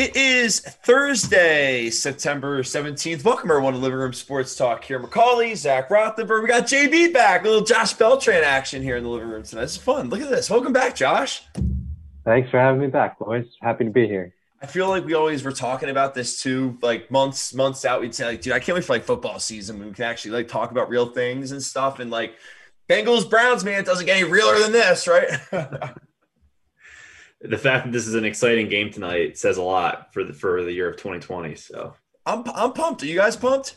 It is Thursday, September 17th. Welcome everyone to Living Room Sports Talk here. Macaulay, Zach Rothenberg. We got JB back. A little Josh Beltran action here in the living room tonight. This is fun. Look at this. Welcome back, Josh. Thanks for having me back, boys. Happy to be here. I feel like we always were talking about this too, like months, months out. We'd say, like, dude, I can't wait for like football season. When we can actually like talk about real things and stuff. And like Bengals, Browns, man, it doesn't get any realer than this, right? the fact that this is an exciting game tonight says a lot for the for the year of 2020. So I'm I'm pumped. Are you guys pumped?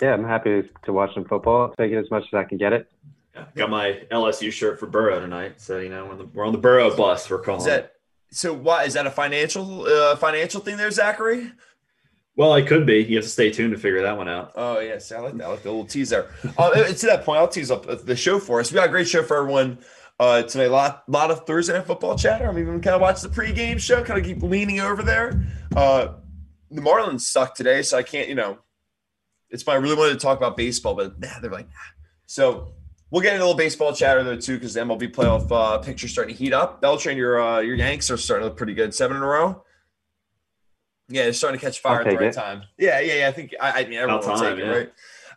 Yeah, I'm happy to watch some football. Take it as much as I can get it. Yeah, got my LSU shirt for Burrow tonight, so you know we're on the, we're on the Burrow bus. We're calling. Is that so? Why is that a financial uh, financial thing there, Zachary? Well, it could be. You have to stay tuned to figure that one out. Oh yes, I like that. I like the little teaser. uh, to that point, I'll tease up the show for us. We got a great show for everyone uh, tonight. A lot, lot of Thursday night football chatter. I'm even kind of watch the pregame show. Kind of keep leaning over there. Uh, the Marlins suck today, so I can't. You know, it's fine. I really wanted to talk about baseball, but nah, they're like, nah. so we'll get into a little baseball chatter though too, because the MLB playoff uh, picture starting to heat up. Beltran, your uh, your Yanks are starting to look pretty good. Seven in a row. Yeah, they're starting to catch fire at the right it. time. Yeah, yeah, yeah. I think I, I mean everyone will take it, yeah. right?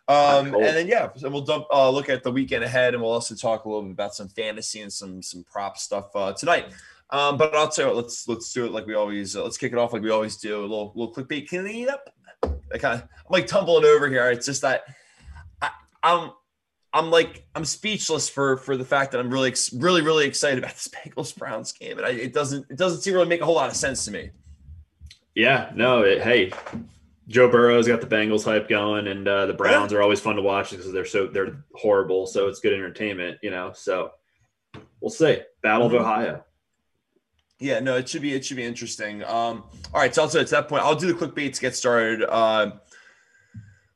Um, and then yeah, so we'll dump uh, look at the weekend ahead, and we'll also talk a little bit about some fantasy and some some prop stuff uh, tonight. Um, but I'll tell you what, let's let's do it like we always uh, let's kick it off like we always do. A little little clickbait clean up. I kind of I'm like tumbling over here. It's just that I, I'm I'm like I'm speechless for for the fact that I'm really really really excited about this Bengals Browns game, and I, it doesn't it doesn't seem really make a whole lot of sense to me. Yeah, no, it, hey, Joe Burrow's got the Bengals hype going, and uh, the Browns are always fun to watch because they're so they're horrible. So it's good entertainment, you know. So we'll see. Battle mm-hmm. of Ohio. Yeah, no, it should be it should be interesting. Um, all right, so also at that point, I'll do the clickbait to get started. Uh,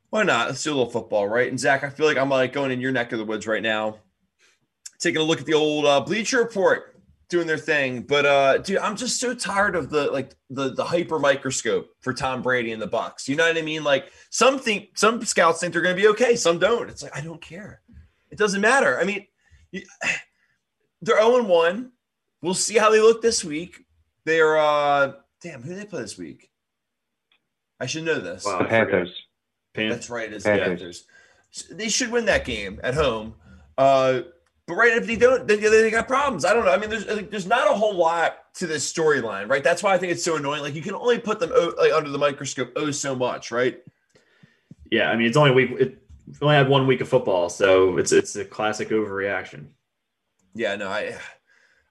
why not? Let's do a little football, right? And Zach, I feel like I'm like going in your neck of the woods right now, taking a look at the old uh, Bleacher Report doing their thing. But uh dude, I'm just so tired of the like the the hyper microscope for Tom Brady and the Bucs. You know what I mean? Like some think some scouts think they're gonna be okay, some don't. It's like I don't care. It doesn't matter. I mean, you, they're 0 1. We'll see how they look this week. They're uh damn, who do they play this week? I should know this. Wow, Panthers. Panthers. That's right, it's Panthers. Panthers. They should win that game at home. Uh but right, if they don't, then they got problems. I don't know. I mean, there's there's not a whole lot to this storyline, right? That's why I think it's so annoying. Like you can only put them like under the microscope oh so much, right? Yeah, I mean, it's only week. It only had one week of football, so it's it's a classic overreaction. Yeah, no, I.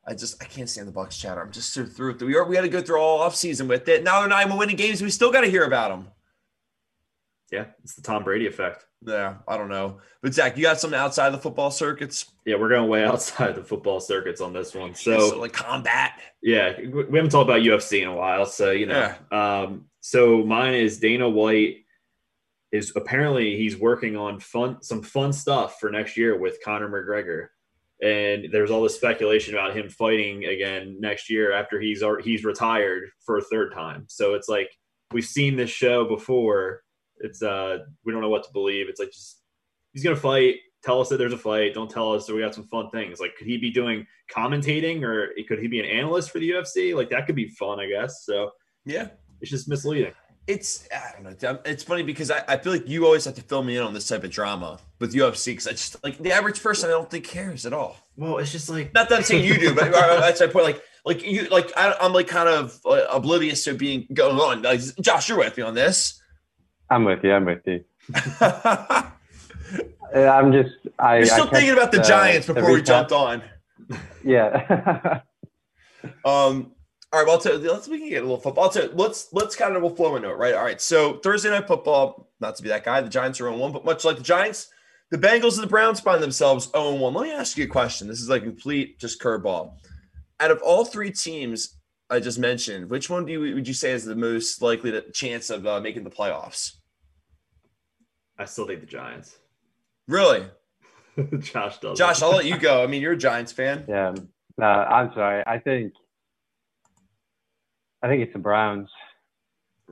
I just I can't stand the Bucs chatter. I'm just so through it. We are we had to go through all off season with it. Now they're not even winning games. We still got to hear about them. Yeah, it's the Tom Brady effect. Yeah, I don't know. But Zach, you got something outside the football circuits? Yeah, we're going way outside the football circuits on this one. So, so like combat. Yeah, we haven't talked about UFC in a while, so you know. Yeah. Um, so mine is Dana White is apparently he's working on fun some fun stuff for next year with Conor McGregor. And there's all this speculation about him fighting again next year after he's he's retired for a third time. So it's like we've seen this show before it's uh we don't know what to believe. It's like just he's gonna fight. Tell us that there's a fight. Don't tell us that we got some fun things. Like, could he be doing commentating or could he be an analyst for the UFC? Like, that could be fun, I guess. So, yeah, it's just misleading. It's I don't know. It's funny because I, I feel like you always have to fill me in on this type of drama with UFC because I just like the average person I don't think cares at all. Well, it's just like not that I'm saying you do, but that's my point. Like like you like I, am like kind of uh, oblivious to being going on. Like, Josh, you're with me on this. I'm with you. I'm with you. I'm just. I, You're still I thinking about the uh, Giants before we jumped on. Yeah. um. All right. Well, tell, let's we can get a little football. Tell, let's let's kind of we'll flow into it, right? All right. So Thursday night football. Not to be that guy. The Giants are on one, but much like the Giants, the Bengals and the Browns find themselves 0 1. Let me ask you a question. This is like complete just curveball. Out of all three teams I just mentioned, which one do you would you say is the most likely to, chance of uh, making the playoffs? I still think the Giants. Really? Josh does. Josh, I'll let you go. I mean, you're a Giants fan. Yeah. No, I'm sorry. I think I think it's the Browns.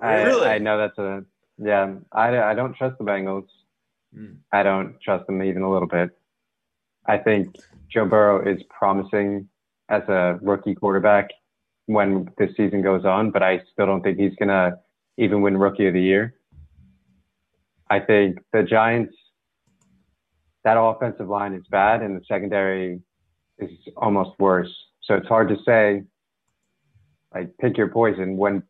Really? I, I know that's a yeah. I, I don't trust the Bengals. Mm. I don't trust them even a little bit. I think Joe Burrow is promising as a rookie quarterback, when this season goes on, but I still don't think he's gonna even win Rookie of the Year. I think the Giants, that offensive line is bad, and the secondary is almost worse. So it's hard to say, like, pick your poison when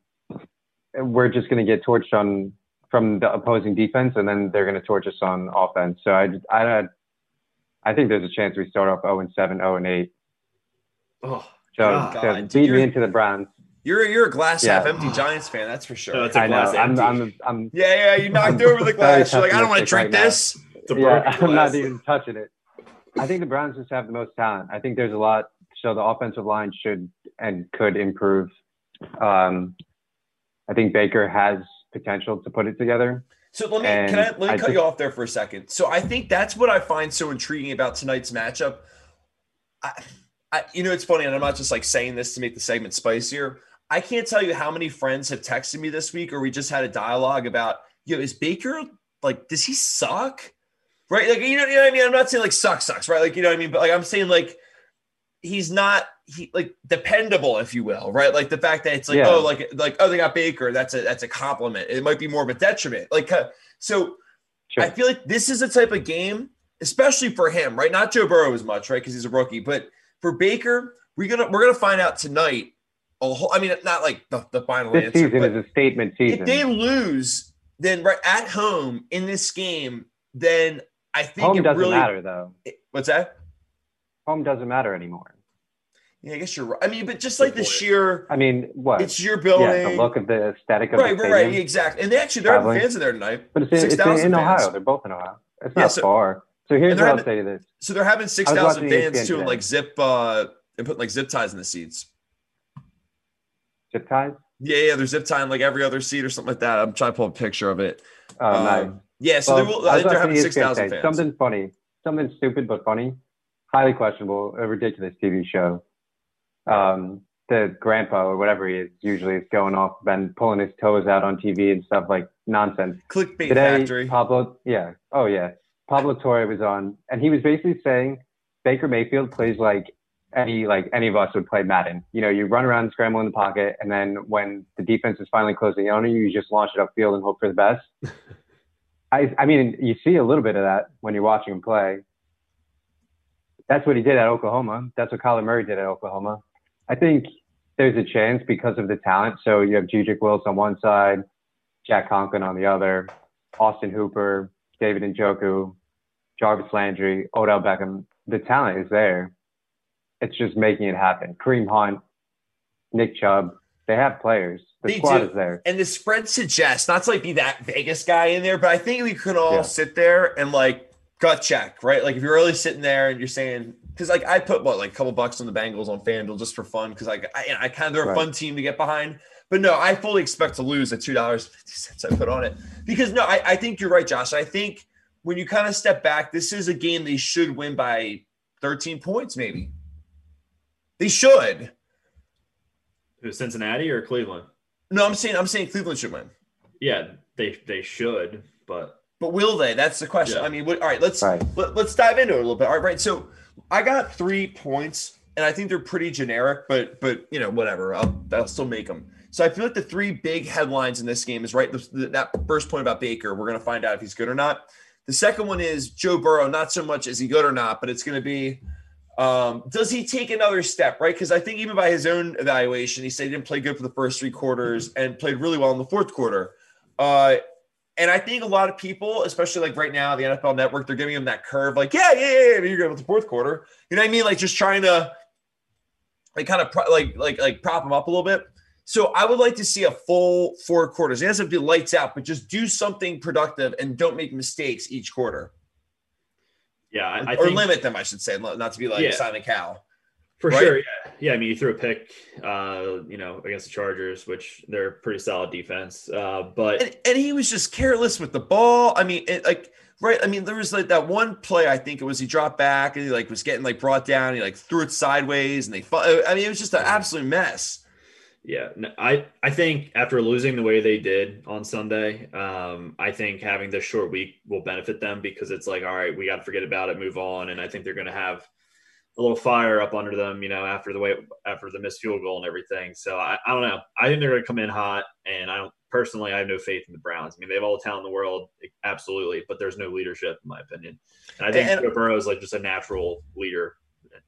we're just going to get torched on from the opposing defense, and then they're going to torch us on offense. So I, I, I think there's a chance we start off 0 and 7, 0 and 8. Oh, so God. beat me into the Browns. You're you're a glass yeah. half empty Giants fan, that's for sure. No, I know. I'm, I'm, I'm, yeah, yeah. You knocked over the glass. You're like, I don't want to drink right this. Yeah, I'm not even touching it. I think the Browns just have the most talent. I think there's a lot. So the offensive line should and could improve. Um, I think Baker has potential to put it together. So let me and can I let me I cut you off there for a second. So I think that's what I find so intriguing about tonight's matchup. I, I, you know, it's funny, and I'm not just like saying this to make the segment spicier. I can't tell you how many friends have texted me this week, or we just had a dialogue about, you know, is Baker like, does he suck? Right? Like, you know, you know what I mean? I'm not saying like suck sucks, right? Like, you know what I mean? But like, I'm saying like he's not he like dependable, if you will, right? Like the fact that it's like, yeah. oh, like like oh, they got Baker. That's a that's a compliment. It might be more of a detriment. Like uh, so, sure. I feel like this is a type of game, especially for him, right? Not Joe Burrow as much, right? Because he's a rookie, but for Baker, we're gonna we're gonna find out tonight. A whole, I mean, not like the, the final this answer. season is a statement season. If they lose, then right at home in this game, then I think home doesn't really, matter though. It, what's that? Home doesn't matter anymore. Yeah, I guess you're right. I mean, but just like the sheer. I mean, what? It's your building. Yeah, the look of the aesthetic of right, the right, right, exactly. And they actually they're fans in there tonight. But it's, in, it's in Ohio. They're both in Ohio. It's not yeah, so, far. So here's what having, I'll say to this. So they're having six thousand fans too, and like zip uh and putting like zip ties in the seats. Zip ties? Yeah, yeah. They're zip tying like every other seat or something like that. I'm trying to pull a picture of it. Oh, um, nice. Yeah, so well, will, I think they're having six thousand fans. Something funny, something stupid but funny, highly questionable, a ridiculous TV show um, the grandpa or whatever he is usually is going off and pulling his toes out on TV and stuff like nonsense. Clickbait Today, factory. Pablo, yeah, oh yeah, Pablo Torre was on, and he was basically saying Baker Mayfield plays like any like any of us would play Madden. You know, you run around scramble in the pocket, and then when the defense is finally closing on you, you just launch it upfield and hope for the best. I, I mean, you see a little bit of that when you're watching him play. That's what he did at Oklahoma. That's what Kyler Murray did at Oklahoma. I think there's a chance because of the talent. So you have Jedrick Wills on one side, Jack Conklin on the other, Austin Hooper, David Njoku, Jarvis Landry, Odell Beckham. The talent is there. It's just making it happen. Kareem Hunt, Nick Chubb, they have players. The they squad do. is there. And the spread suggests not to like be that Vegas guy in there, but I think we could all yeah. sit there and like gut check, right? Like if you're really sitting there and you're saying because like I put what like a couple bucks on the Bengals on FanDuel just for fun because like I, I kind of they're a right. fun team to get behind. But no, I fully expect to lose the two dollars fifty cents I put on it because no, I, I think you're right, Josh. I think when you kind of step back, this is a game they should win by 13 points, maybe. They should. Cincinnati or Cleveland? No, I'm saying I'm saying Cleveland should win. Yeah, they they should, but but will they? That's the question. Yeah. I mean, what, all right, let's right. Let, us let us dive into it a little bit. All right, right. So I got three points, and I think they're pretty generic, but but you know whatever. I'll I'll still make them. So I feel like the three big headlines in this game is right. The, the, that first point about Baker, we're going to find out if he's good or not. The second one is Joe Burrow. Not so much is he good or not, but it's going to be um, does he take another step, right? Because I think even by his own evaluation, he said he didn't play good for the first three quarters and played really well in the fourth quarter. Uh, and I think a lot of people, especially like right now, the NFL Network, they're giving him that curve, like, yeah, yeah, yeah, yeah you're going to the fourth quarter. You know what I mean? Like just trying to like kind of pro- like like like prop him up a little bit. So I would like to see a full four quarters. It doesn't have be lights out, but just do something productive and don't make mistakes each quarter. Yeah, I, I or think, limit them. I should say, not to be like yeah. Simon Cowell. For right? sure, yeah, yeah. I mean, you threw a pick, uh, you know, against the Chargers, which they're pretty solid defense. Uh, but and, and, he was just careless with the ball. I mean, it, like, right? I mean, there was like that one play. I think it was he dropped back and he like was getting like brought down. he like threw it sideways and they. I mean, it was just an absolute mess. Yeah, I I think after losing the way they did on Sunday, um, I think having this short week will benefit them because it's like, all right, we got to forget about it, move on, and I think they're going to have a little fire up under them, you know, after the way after the missed field goal and everything. So I, I don't know. I think they're going to come in hot, and I don't personally. I have no faith in the Browns. I mean, they have all the talent in the world, absolutely, but there's no leadership, in my opinion. And I think and, Joe Burrow is like just a natural leader,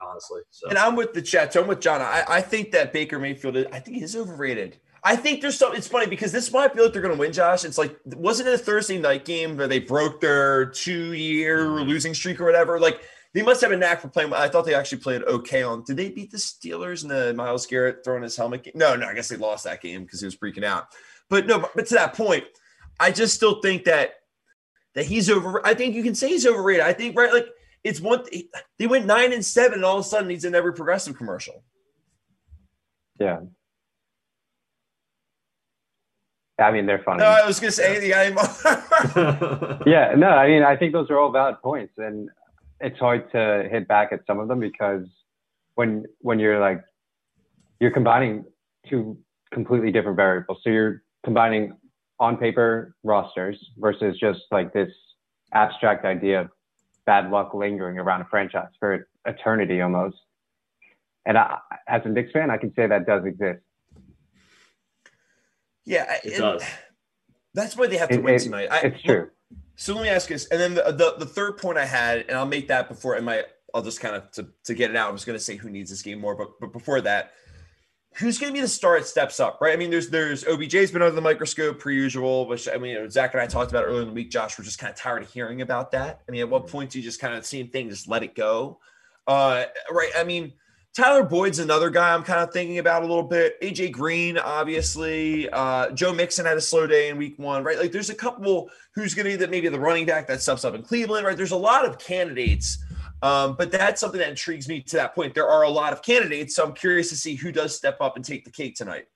honestly. So. And I'm with the chat. So I'm with John. I, I think that Baker Mayfield, I think he's overrated. I think there's some. It's funny because this might feel like they're going to win, Josh. It's like wasn't it a Thursday night game where they broke their two-year mm-hmm. losing streak or whatever? Like they must have a knack for playing. I thought they actually played okay on. Did they beat the Steelers and the Myles Garrett throwing his helmet? Game? No, no. I guess they lost that game because he was freaking out. But no, but, but to that point, I just still think that that he's over. I think you can say he's overrated. I think right, like it's one. They went nine and seven, and all of a sudden he's in every progressive commercial. Yeah, I mean, they're funny. No, I was going to say the guy. yeah, no, I mean, I think those are all valid points, and it's hard to hit back at some of them because when when you're like you're combining two completely different variables. So you're combining on paper rosters versus just like this abstract idea of bad luck lingering around a franchise for eternity almost. And I, as a Knicks fan, I can say that does exist. Yeah, it, does. That's why they have to it, win it, tonight. I, it's true. So let me ask you this, and then the, the, the third point I had, and I'll make that before, and my I'll just kind of to, to get it out. I was going to say who needs this game more, but but before that, who's going to be the star that steps up, right? I mean, there's there's OBJ's been under the microscope per usual, which I mean, Zach and I talked about earlier in the week. Josh, we're just kind of tired of hearing about that. I mean, at what mm-hmm. point do you just kind of same thing, just let it go, uh, right? I mean Tyler Boyd's another guy I'm kind of thinking about a little bit. AJ Green, obviously. Uh, Joe Mixon had a slow day in week one, right? Like there's a couple who's going to be that maybe the running back that steps up in Cleveland, right? There's a lot of candidates. Um, but that's something that intrigues me to that point. There are a lot of candidates. So I'm curious to see who does step up and take the cake tonight.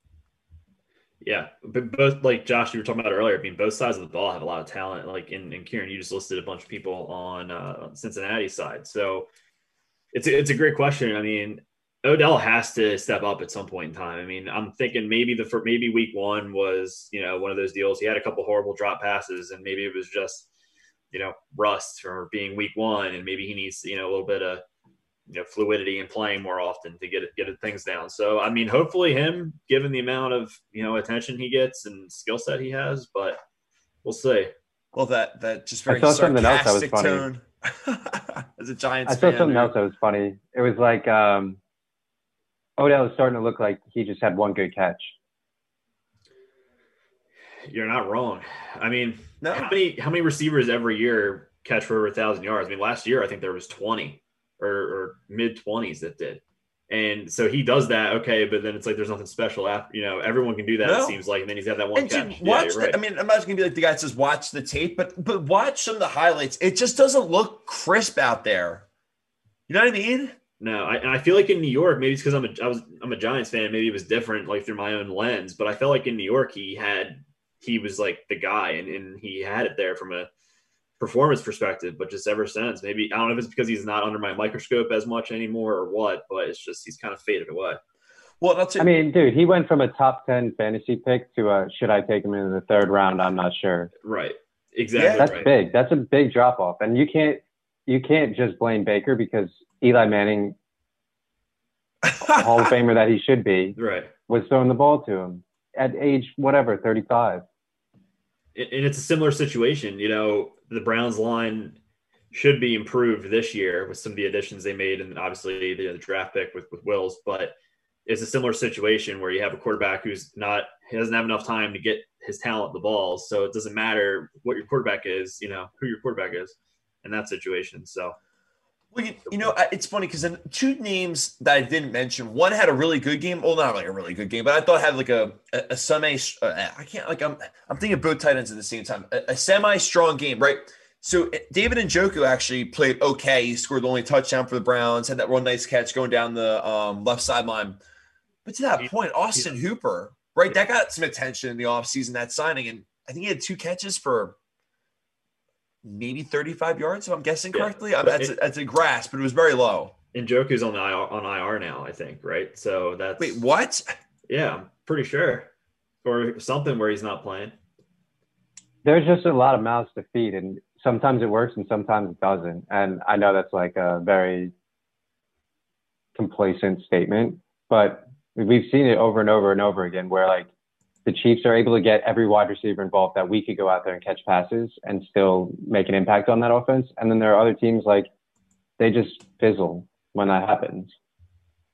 Yeah, but both like Josh, you were talking about earlier. I mean, both sides of the ball have a lot of talent. Like in, in Kieran, you just listed a bunch of people on uh, Cincinnati side. So it's a, it's a great question. I mean, Odell has to step up at some point in time. I mean, I'm thinking maybe the maybe week one was you know one of those deals. He had a couple horrible drop passes, and maybe it was just you know rust for being week one, and maybe he needs you know a little bit of you know fluidity and playing more often to get it, get things down. So I mean, hopefully him, given the amount of you know attention he gets and skill set he has, but we'll see. Well, that that just very I saw something else that was funny. tone. As a Giants, I saw fan, something else that was funny. It was like um, Odell is starting to look like he just had one good catch. You're not wrong. I mean, no. how many how many receivers every year catch for over a thousand yards? I mean, last year I think there was 20 or, or mid 20s that did. And so he does that, okay, but then it's like there's nothing special after, you know, everyone can do that, no. it seems like, and then he's got that one and catch. Watch yeah, right. I mean, I'm not gonna be like the guy that says watch the tape, but but watch some of the highlights. It just doesn't look crisp out there. You know what I mean? No, I, and I feel like in New York, maybe it's because I'm a I was I'm a Giants fan. Maybe it was different, like through my own lens. But I felt like in New York, he had he was like the guy, and, and he had it there from a performance perspective. But just ever since, maybe I don't know if it's because he's not under my microscope as much anymore or what. But it's just he's kind of faded away. Well, that's it. I mean, dude, he went from a top ten fantasy pick to a should I take him in the third round? I'm not sure. Right. Exactly. Yeah, that's right. big. That's a big drop off, and you can't you can't just blame Baker because Eli Manning, Hall of Famer that he should be, right, was throwing the ball to him at age whatever, 35. And it's a similar situation. You know, the Browns line should be improved this year with some of the additions they made, and obviously the, the draft pick with, with Wills. But it's a similar situation where you have a quarterback who's not he doesn't have enough time to get his talent the balls, so it doesn't matter what your quarterback is, you know, who your quarterback is in that situation. So well, you, you, know, it's funny because two names that I didn't mention. One had a really good game. Well, not like a really good game, but I thought had like a a, a semi. Uh, I can't like I'm I'm thinking both tight ends at the same time. A, a semi strong game, right? So David and Njoku actually played okay. He scored the only touchdown for the Browns. Had that one nice catch going down the um, left sideline. But to that point, Austin Hooper, right? That got some attention in the offseason, that signing. And I think he had two catches for maybe 35 yards, if I'm guessing correctly. Yeah, that's, it, a, that's a grasp, but it was very low. And Njoku's on the IR, on IR now, I think, right? So that's wait, what? Yeah, I'm pretty sure, or something where he's not playing. There's just a lot of mouths to feed, and sometimes it works and sometimes it doesn't. And I know that's like a very complacent statement, but we've seen it over and over and over again where like the Chiefs are able to get every wide receiver involved that we could go out there and catch passes and still make an impact on that offense. And then there are other teams like they just fizzle when that happens.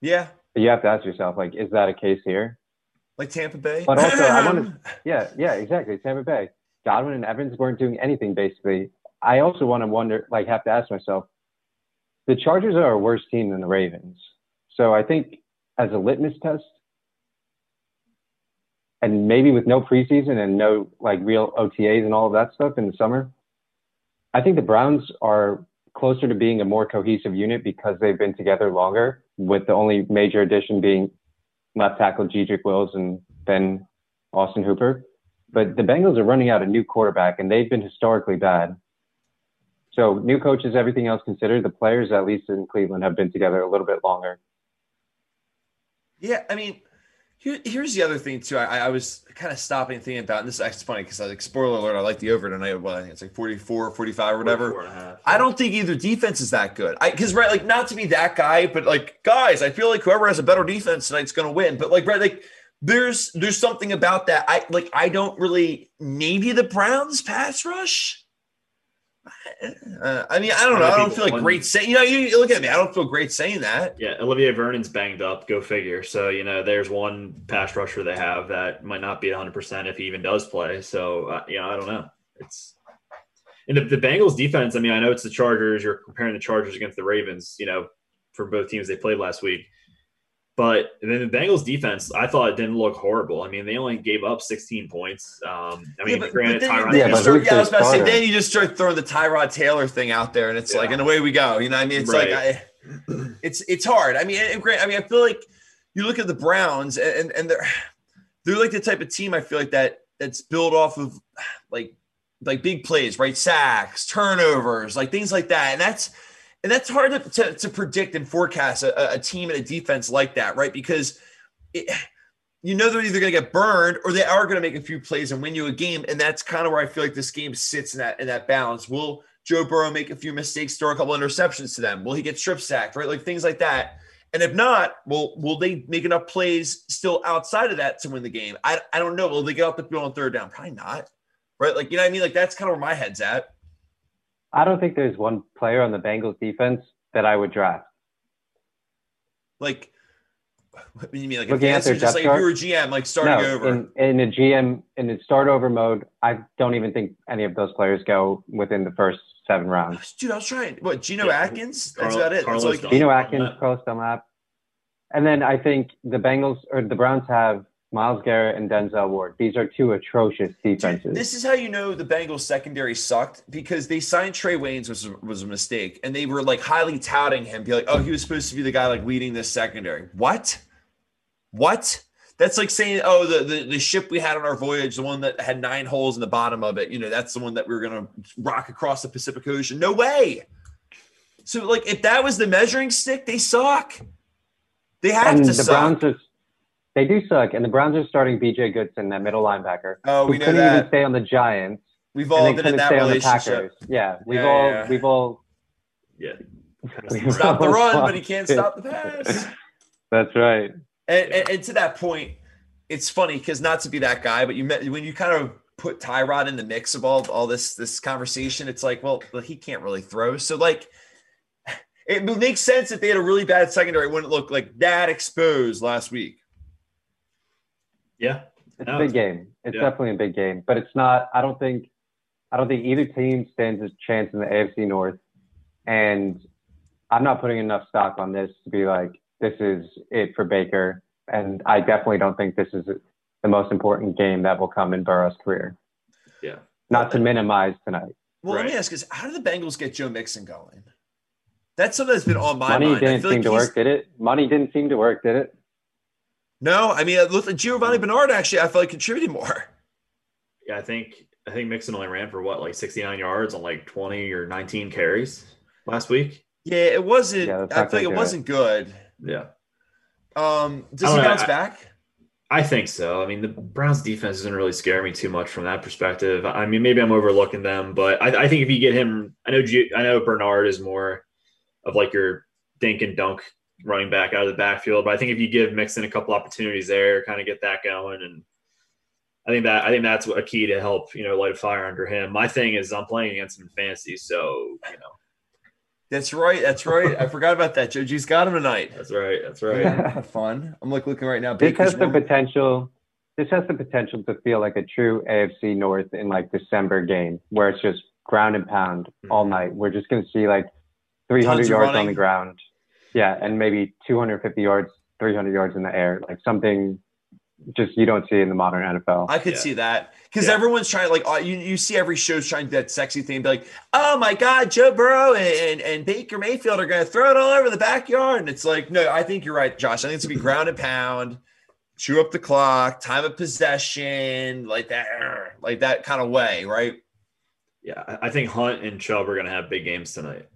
Yeah. But you have to ask yourself, like, is that a case here? Like Tampa Bay? But also, I want to, yeah, yeah, exactly. Tampa Bay. Godwin and Evans weren't doing anything basically. I also want to wonder, like, have to ask myself, the Chargers are a worse team than the Ravens. So I think as a litmus test, and maybe with no preseason and no like real OTAs and all of that stuff in the summer, I think the Browns are closer to being a more cohesive unit because they've been together longer, with the only major addition being left tackle Jedrick Wills and then Austin Hooper. But the Bengals are running out a new quarterback, and they've been historically bad. So, new coaches, everything else considered, the players, at least in Cleveland, have been together a little bit longer. Yeah, I mean, here, here's the other thing too. I, I was kind of stopping and thinking about, and this is actually funny because I like spoiler alert. I like the over tonight. Well, I think it's like 44, 45 or whatever. I don't think either defense is that good. I because right, like not to be that guy, but like guys, I feel like whoever has a better defense tonight's going to win. But like right, like there's there's something about that. I like I don't really maybe the Browns pass rush. Uh, I mean, I don't know. I don't feel like great saying. You know, you, look at me. I don't feel great saying that. Yeah, Olivier Vernon's banged up. Go figure. So you know, there's one pass rusher they have that might not be 100 percent if he even does play. So uh, you know, I don't know. It's and the, the Bengals defense. I mean, I know it's the Chargers. You're comparing the Chargers against the Ravens. You know, for both teams they played last week. But then the Bengals defense, I thought it didn't look horrible. I mean, they only gave up 16 points. Um, I mean, yeah, but, granted, but Tyrod. Yeah, start, yeah, I was about to say, then you just start throwing the Tyrod Taylor thing out there, and it's yeah. like, and away we go. You know, I mean, it's right. like, I, it's it's hard. I mean, and great. I mean, I feel like you look at the Browns, and and they're they're like the type of team I feel like that that's built off of like like big plays, right? Sacks, turnovers, like things like that, and that's and that's hard to, to, to predict and forecast a, a, team and a defense like that, right? Because it, you know they're either going to get burned or they are going to make a few plays and win you a game, and that's kind of where I feel like this game sits in that in that balance. Will Joe Burrow make a few mistakes, throw a couple interceptions to them? Will he get strip sacked, right? Like things like that. And if not, will will they make enough plays still outside of that to win the game? I, I don't know. Will they get off the field on third down? Probably not. Right? Like, you know what I mean? Like that's kind of where my head's at. I don't think there's one player on the Bengals defense that I would draft. Like, what do you mean? Like, Looking at their just like if you were GM, like starting no, over in, in a GM in a start over mode. I don't even think any of those players go within the first seven rounds. Dude, I was trying. What Geno yeah. Atkins? That's Carl, about it. Carlos like, Geno Atkins, Carlos Dunlap, and then I think the Bengals or the Browns have Myles Garrett and Denzel Ward. These are two atrocious defenses. Dude, this is how you know the Bengals secondary sucked because they signed Trey Waynes, which was, was a mistake, and they were like highly touting him, be like, "Oh, he was supposed to be the guy like leading this secondary." What? What? That's like saying, "Oh, the, the the ship we had on our voyage, the one that had nine holes in the bottom of it, you know, that's the one that we were gonna rock across the Pacific Ocean." No way. So, like, if that was the measuring stick, they suck. They have and to the suck. Browns are they do suck, and the Browns are starting B.J. Goodson, that middle linebacker. Oh, we know couldn't that. even stay on the Giants. We've all been in that relationship. Yeah, we've yeah, all yeah. we've all. Yeah. stop the run, but he can't stop the pass. That's right. And, and, and to that point, it's funny because not to be that guy, but you met when you kind of put Tyrod in the mix of all all this this conversation. It's like, well, he can't really throw, so like it makes sense that they had a really bad secondary when it looked like that exposed last week. Yeah. It's no, a big game. It's yeah. definitely a big game, but it's not, I don't think, I don't think either team stands a chance in the AFC North. And I'm not putting enough stock on this to be like, this is it for Baker. And I definitely don't think this is the most important game that will come in Burrow's career. Yeah. Not to minimize tonight. Well, right. let me ask is how did the Bengals get Joe Mixon going? That's something that's been on my mind. Money mind. didn't seem like to work, did it? Money didn't seem to work, did it? No, I mean, it looked like Giovani Bernard actually. I felt like contributed more. Yeah, I think I think Mixon only ran for what like 69 yards on like 20 or 19 carries last week. Yeah, it wasn't. Yeah, I feel like it wasn't good. Yeah. Um, does he bounce I, back? I think so. I mean, the Browns defense doesn't really scare me too much from that perspective. I mean, maybe I'm overlooking them, but I, I think if you get him, I know I know Bernard is more of like your dink and dunk running back out of the backfield. But I think if you give Mixon a couple opportunities there, kind of get that going, and I think that I think that's a key to help you know light a fire under him. My thing is I'm playing against him in fantasy, so you know. That's right. That's right. I forgot about that. Joji's got him tonight. That's right. That's right. Fun. I'm like looking right now. This has the potential. This has the potential to feel like a true AFC North in like December game, where it's just ground and pound mm-hmm. all night. We're just going to see like 300 yards on the ground, yeah, and maybe 250 yards, 300 yards in the air, like something just you don't see in the modern NFL. I could yeah. see that because yeah. everyone's trying like you, you see every show's trying to that sexy thing, be like, oh my god, Joe Burrow and, and, and Baker Mayfield are going to throw it all over the backyard, and it's like, no, I think you're right, Josh. I think it's gonna be ground and pound, chew up the clock, time of possession, like that, like that kind of way, right? Yeah, I think Hunt and Chubb are going to have big games tonight.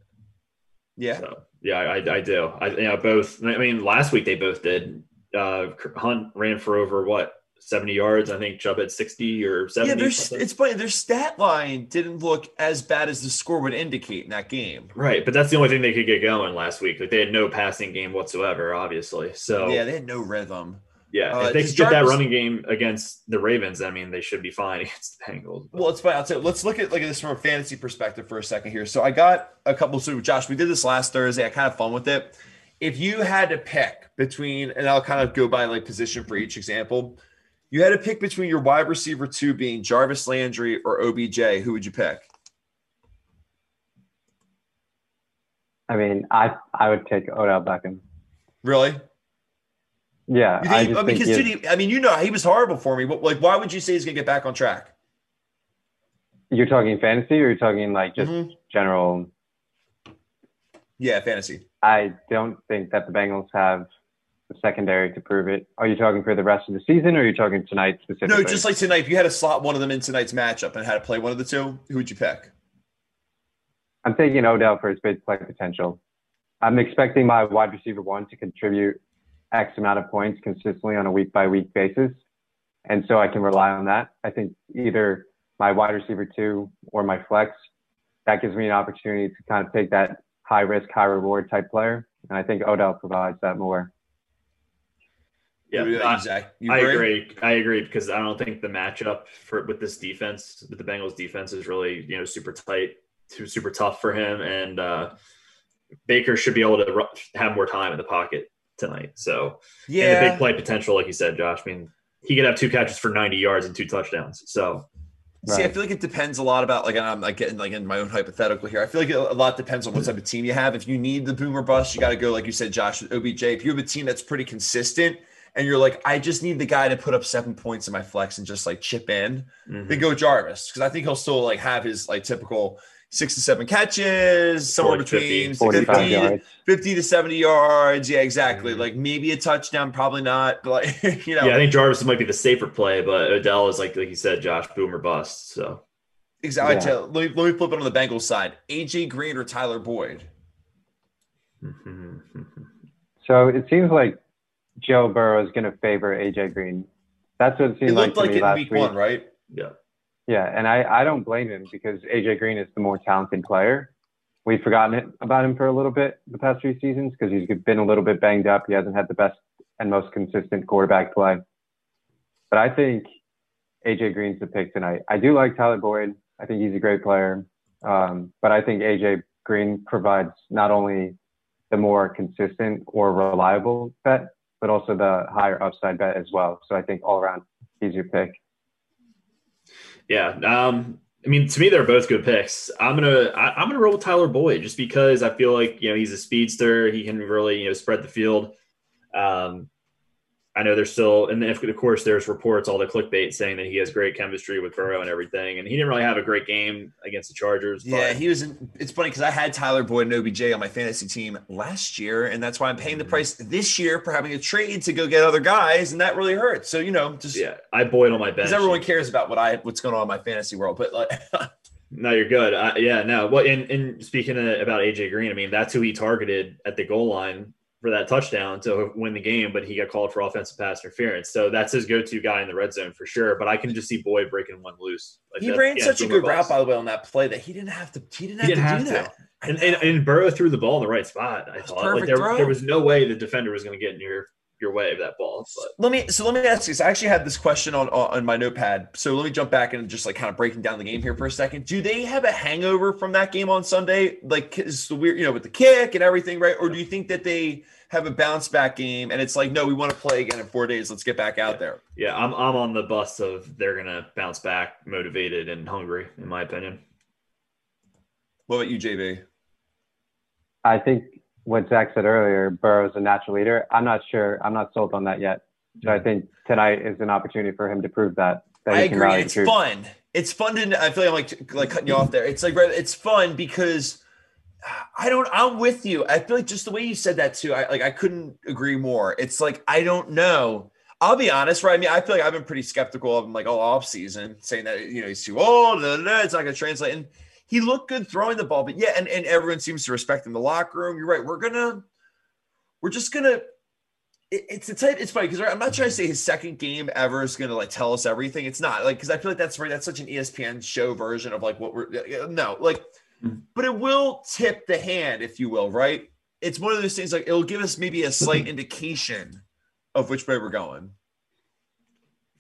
Yeah. So, yeah, I, I do. I you know both. I mean, last week they both did. Uh, Hunt ran for over what 70 yards. I think Chubb had 60 or 70. Yeah, there's, it's funny. Their stat line didn't look as bad as the score would indicate in that game. Right, but that's the only thing they could get going last week. Like they had no passing game whatsoever, obviously. So yeah, they had no rhythm. Yeah, uh, if they could get that running game against the Ravens, I mean, they should be fine against the Bengals. But. Well, it's fine. I'll tell you, let's look at like this from a fantasy perspective for a second here. So I got a couple. So Josh, we did this last Thursday. I kind of fun with it. If you had to pick between, and I'll kind of go by like position for each example. You had to pick between your wide receiver two being Jarvis Landry or OBJ. Who would you pick? I mean, I I would take Odell Beckham. Really? Yeah, think, I, mean, because dude, he, I mean, you know, he was horrible for me. But like, why would you say he's gonna get back on track? You're talking fantasy, or you're talking like just mm-hmm. general? Yeah, fantasy. I don't think that the Bengals have the secondary to prove it. Are you talking for the rest of the season, or are you talking tonight specifically? No, just like tonight. If you had to slot one of them in tonight's matchup and had to play one of the two, who would you pick? I'm taking Odell for his big play potential. I'm expecting my wide receiver one to contribute X amount of points consistently on a week by week basis. And so I can rely on that. I think either my wide receiver two or my flex, that gives me an opportunity to kind of take that high risk, high reward type player. And I think Odell provides that more. Yeah, I, I agree. I agree because I don't think the matchup for with this defense, with the Bengals defense, is really you know super tight, too super tough for him, and uh, Baker should be able to have more time in the pocket tonight. So yeah, and the big play potential, like you said, Josh. I mean, he could have two catches for 90 yards and two touchdowns. So See, I feel like it depends a lot about like I'm like getting like in my own hypothetical here. I feel like a lot depends on what type of team you have. If you need the boomer bust, you got to go like you said, Josh, with OBJ. If you have a team that's pretty consistent and you're like, I just need the guy to put up seven points in my flex and just like chip in, mm-hmm. then go Jarvis because I think he'll still like have his like typical six to seven catches, somewhere between 50, 50, 50, to 70 yards. Yeah, exactly. Mm-hmm. Like maybe a touchdown, probably not. But like, you know. Yeah, I think Jarvis might be the safer play, but Odell is like like you said, Josh, boomer bust. So exactly. Yeah. Let, me, let me flip it on the Bengals side. AJ Green or Tyler Boyd? so it seems like Joe Burrow is going to favor AJ Green. That's what it seemed it like to like me last week, week. One, right? Yeah. Yeah, and I, I don't blame him because AJ Green is the more talented player. We've forgotten about him for a little bit the past few seasons because he's been a little bit banged up. He hasn't had the best and most consistent quarterback play. But I think AJ Green's the pick tonight. I do like Tyler Boyd. I think he's a great player. Um, but I think AJ Green provides not only the more consistent or reliable bet, but also the higher upside bet as well. So I think all around he's your pick. Yeah. Um, I mean, to me, they're both good picks. I'm gonna I, am gonna roll with Tyler Boyd just because I feel like you know he's a speedster. He can really you know spread the field. Um, I know there's still, and then of course there's reports, all the clickbait saying that he has great chemistry with Burrow and everything, and he didn't really have a great game against the Chargers. Yeah, he was. In, it's funny because I had Tyler Boyd and OBJ on my fantasy team last year, and that's why I'm paying the mm-hmm. price this year for having a trade to go get other guys, and that really hurts. So you know, just yeah, I Boyd on my bench because everyone cares about what I what's going on in my fantasy world, but like. No, you're good. Uh, yeah, no. Well, and, and speaking of, about AJ Green, I mean that's who he targeted at the goal line for that touchdown to win the game, but he got called for offensive pass interference. So that's his go-to guy in the red zone for sure. But I can just see Boyd breaking one loose. Like he ran such a good route, by the way, on that play that he didn't have to. He didn't have he didn't to have do to. that. And, and, and Burrow threw the ball in the right spot. I thought like there, there was no way the defender was going to get near your way of that ball. But. Let me so let me ask you. So I actually had this question on on my notepad. So let me jump back and just like kind of breaking down the game here for a second. Do they have a hangover from that game on Sunday? Like is the weird, you know, with the kick and everything, right? Or do you think that they have a bounce back game and it's like, no, we want to play again in four days. Let's get back out yeah. there. Yeah, I'm I'm on the bus of they're gonna bounce back, motivated and hungry, in my opinion. What about you, JB? I think what Zach said earlier, Burrow's a natural leader. I'm not sure. I'm not sold on that yet. So I think tonight is an opportunity for him to prove that. that I agree. It's fun. It's fun to. I feel like I'm like like cutting you off there. It's like it's fun because I don't. I'm with you. I feel like just the way you said that too. I like. I couldn't agree more. It's like I don't know. I'll be honest, right? I mean, I feel like I've been pretty skeptical of him like all off season, saying that you know he's too old. Blah, blah, blah, it's not going to translate. And he looked good throwing the ball, but yeah, and, and everyone seems to respect him in the locker room. You're right. We're gonna, we're just gonna. It, it's the type. It's funny because I'm not trying to say his second game ever is gonna like tell us everything. It's not like because I feel like that's right. That's such an ESPN show version of like what we're no like, mm-hmm. but it will tip the hand, if you will, right? It's one of those things like it'll give us maybe a slight indication of which way we're going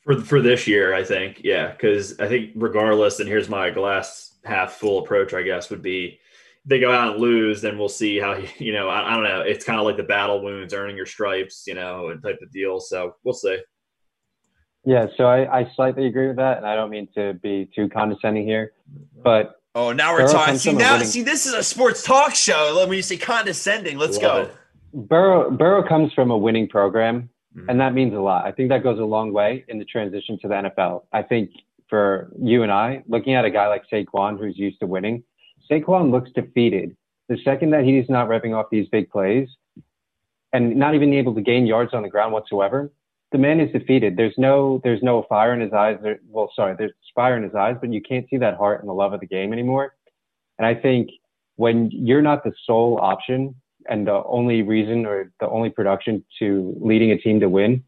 for for this year. I think, yeah, because I think regardless, and here's my glass half full approach, I guess, would be they go out and lose, then we'll see how you know. I, I don't know. It's kind of like the battle wounds, earning your stripes, you know, and type of deal. So we'll see. Yeah, so I, I slightly agree with that, and I don't mean to be too condescending here, but oh, now we're talking. See now, winning... see, this is a sports talk show. Let me say condescending. Let's Love go. It. Burrow Burrow comes from a winning program, mm-hmm. and that means a lot. I think that goes a long way in the transition to the NFL. I think for you and I, looking at a guy like Saquon who's used to winning, Saquon looks defeated. The second that he's not repping off these big plays and not even able to gain yards on the ground whatsoever, the man is defeated. There's no there's no fire in his eyes. There, well, sorry, there's fire in his eyes, but you can't see that heart and the love of the game anymore. And I think when you're not the sole option and the only reason or the only production to leading a team to win,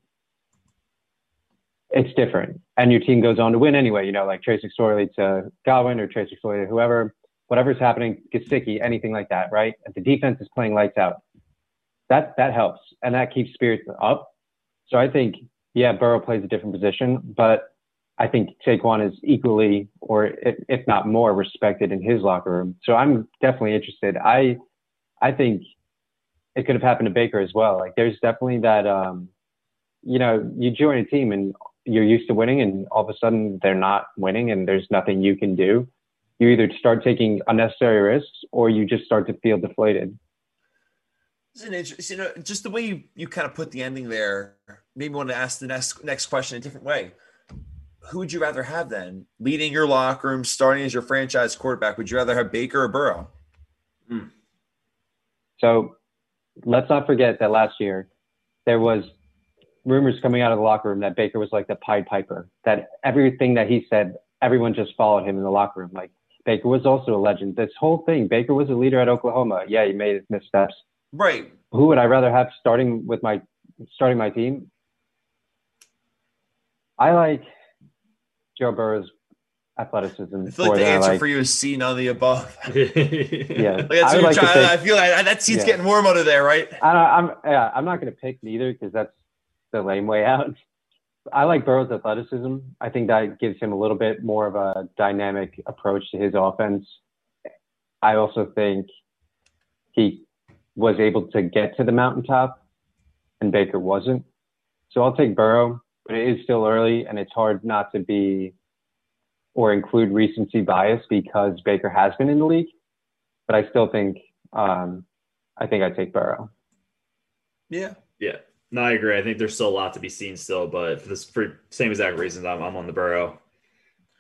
it's different. And your team goes on to win anyway, you know, like Trace McSorley to Godwin or Trace McSorley to whoever, whatever's happening, Gesicki, anything like that, right? And the defense is playing lights out. That that helps and that keeps spirits up. So I think, yeah, Burrow plays a different position, but I think Saquon is equally, or if, if not more, respected in his locker room. So I'm definitely interested. I I think it could have happened to Baker as well. Like there's definitely that um, you know, you join a team and you're used to winning and all of a sudden they're not winning and there's nothing you can do, you either start taking unnecessary risks or you just start to feel deflated. it's an interesting you know, just the way you, you kind of put the ending there made me want to ask the next next question a different way. Who would you rather have then? Leading your locker room, starting as your franchise quarterback, would you rather have Baker or Burrow? Hmm. So let's not forget that last year there was rumors coming out of the locker room that Baker was like the Pied Piper, that everything that he said, everyone just followed him in the locker room. Like Baker was also a legend. This whole thing, Baker was a leader at Oklahoma. Yeah, he made missteps. Right. Who would I rather have starting with my starting my team? I like Joe Burrow's athleticism. I feel like the answer like, for you is C, none of the above. yeah, like I, like think, I feel like that seat's yeah. getting warm under there, right? I, am yeah, I'm not going to pick neither because that's the lame way out. I like Burrow's athleticism. I think that gives him a little bit more of a dynamic approach to his offense. I also think he was able to get to the mountaintop and Baker wasn't. So I'll take Burrow, but it is still early and it's hard not to be or include recency bias because Baker has been in the league. But I still think um, I think I take Burrow. Yeah. Yeah. No, I agree. I think there's still a lot to be seen still, but for this for same exact reasons, I'm, I'm on the Burrow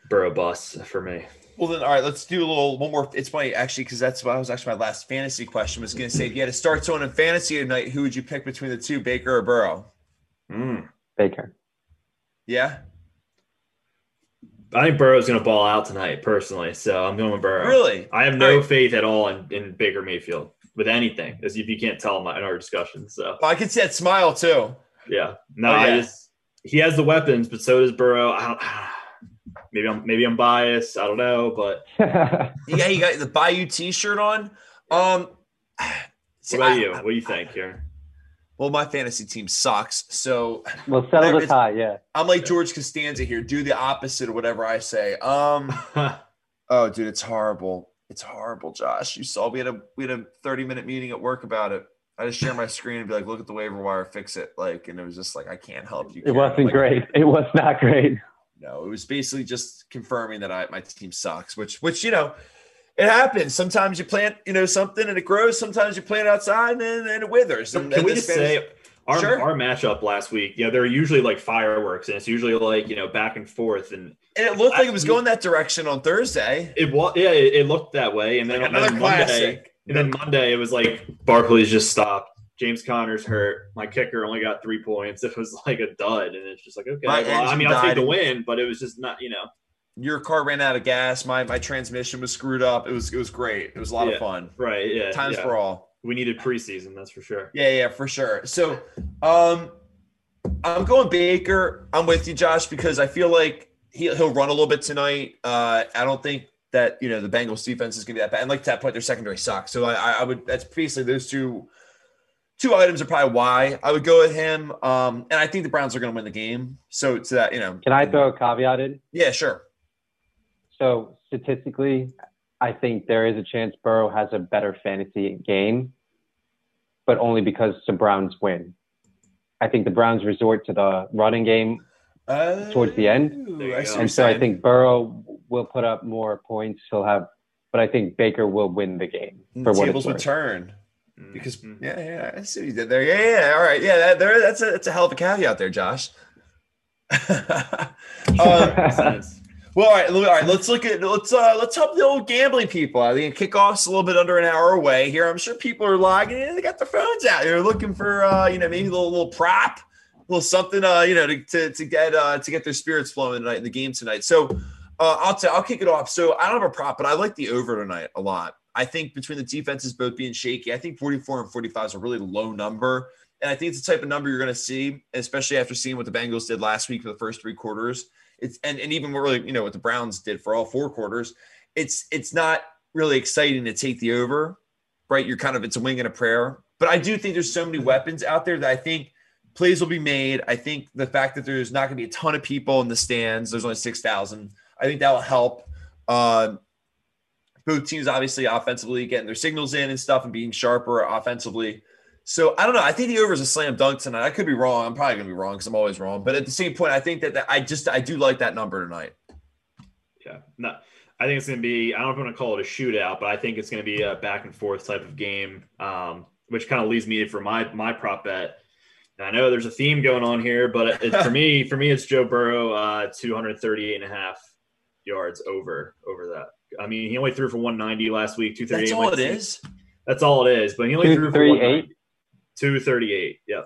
Burrow bus for me. Well then, all right, let's do a little one more. It's funny actually because that's what was actually my last fantasy question. Was going to say if you had to start someone in fantasy tonight, who would you pick between the two, Baker or Burrow? Mm. Baker. Yeah. I think Burrow's going to ball out tonight, personally. So I'm going with Burrow. Really? I have no right. faith at all in, in Baker Mayfield with anything, as if you can't tell in our discussion. So oh, I can see that smile too. Yeah. No, oh, yeah. I just he has the weapons, but so does Burrow. maybe I'm maybe I'm biased. I don't know, but yeah, you got the Bayou T-shirt on. Um, see, what about I, you? What do you think here? Well, my fantasy team sucks. So we'll settle the tie. Yeah. I'm like George Costanza here. Do the opposite of whatever I say. Um, oh, dude, it's horrible. It's horrible, Josh. You saw we had a we had a 30 minute meeting at work about it. I just share my screen and be like, look at the waiver wire, fix it. Like, and it was just like, I can't help you. It wasn't like, great. It was not great. No, it was basically just confirming that I my team sucks, which which you know it happens. Sometimes you plant, you know, something and it grows. Sometimes you plant outside and, then it withers. And, Can and we just say our, sure. our matchup last week? Yeah, they're usually like fireworks, and it's usually like you know back and forth, and and it looked like it was going that direction on Thursday. It was, yeah, it, it looked that way, and then like another Monday, and then Monday it was like Barkley's just stopped. James Conner's hurt. My kicker only got three points. It was like a dud, and it's just like okay. Well, I mean, I'll take the win, but it was just not, you know your car ran out of gas. My my transmission was screwed up. It was it was great. It was a lot yeah, of fun. Right. Yeah. Times yeah. for all. We needed preseason. That's for sure. Yeah. Yeah. For sure. So, um, I'm going Baker. I'm with you, Josh, because I feel like he he'll run a little bit tonight. Uh, I don't think that you know the Bengals defense is going to be that bad. And like to that point, their secondary sucks. So I I would that's basically those two two items are probably why I would go with him. Um, and I think the Browns are going to win the game. So to that, you know, can I throw a caveat in? Yeah, sure. So statistically, I think there is a chance Burrow has a better fantasy game, but only because the Browns win. I think the Browns resort to the running game uh, towards the end, and so I think Burrow will put up more points. He'll have, but I think Baker will win the game for the what tables would turn. Because mm-hmm. yeah, yeah, I see what you did there. Yeah, yeah, all right, yeah, that, there, that's a that's a hell of a caveat there, Josh. um, well, all right, all right. Let's look at let's uh let's help the old gambling people. I think kickoff's a little bit under an hour away here. I'm sure people are logging in. They got their phones out. They're looking for uh you know maybe a little, little prop, a little something uh you know to to, to get uh to get their spirits flowing tonight in the game tonight. So uh, I'll t- I'll kick it off. So I don't have a prop, but I like the over tonight a lot. I think between the defenses both being shaky, I think 44 and 45 is a really low number. And I think it's the type of number you're going to see, especially after seeing what the Bengals did last week for the first three quarters it's and, and even what really you know what the Browns did for all four quarters. It's it's not really exciting to take the over, right? You're kind of it's a wing and a prayer. But I do think there's so many weapons out there that I think plays will be made. I think the fact that there's not going to be a ton of people in the stands, there's only six thousand. I think that will help. Uh, both teams obviously offensively getting their signals in and stuff and being sharper offensively. So I don't know. I think the over is a slam dunk tonight. I could be wrong. I'm probably gonna be wrong because I'm always wrong. But at the same point, I think that, that I just I do like that number tonight. Yeah, no, I think it's gonna be. I don't know if I'm gonna call it a shootout, but I think it's gonna be a back and forth type of game, um, which kind of leads me for my my prop bet. And I know there's a theme going on here, but it, for me, for me, it's Joe Burrow, uh, 238 and a half yards over over that. I mean, he only threw for 190 last week. 238. That's all it is. That's all it is. But he only threw for 190. 238. Yeah.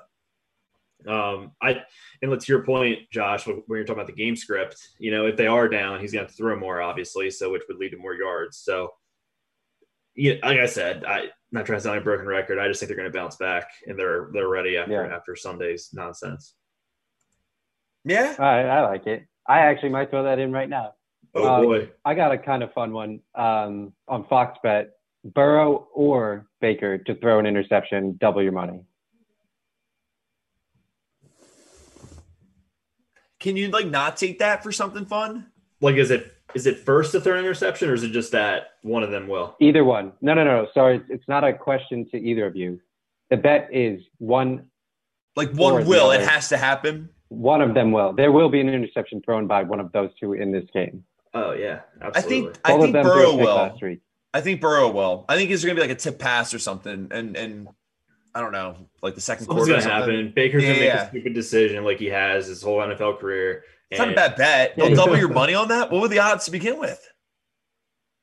Um, I and to your point, Josh, when you're talking about the game script, you know, if they are down, he's going to throw more, obviously, so which would lead to more yards. So, yeah, like I said, I not trying to sound like a broken record. I just think they're going to bounce back and they're they're ready after yeah. after Sunday's nonsense. Yeah, I, I like it. I actually might throw that in right now. Oh um, boy, I got a kind of fun one um, on Fox Bet. Burrow or Baker to throw an interception, double your money. Can you like not take that for something fun? Like, is it is it first to throw an interception, or is it just that one of them will? Either one. No, no, no. Sorry, it's not a question to either of you. The bet is one. Like one will. It has to happen. One of them will. There will be an interception thrown by one of those two in this game. Oh yeah, absolutely. I think I think Burrow will. I think Burrow will. I think it's going to be like a tip pass or something, and and I don't know, like the second What's quarter. What's going to happen? Baker's yeah, going to make yeah. a stupid decision like he has his whole NFL career. It's not a bad bet. They'll double your money on that. What were the odds to begin with?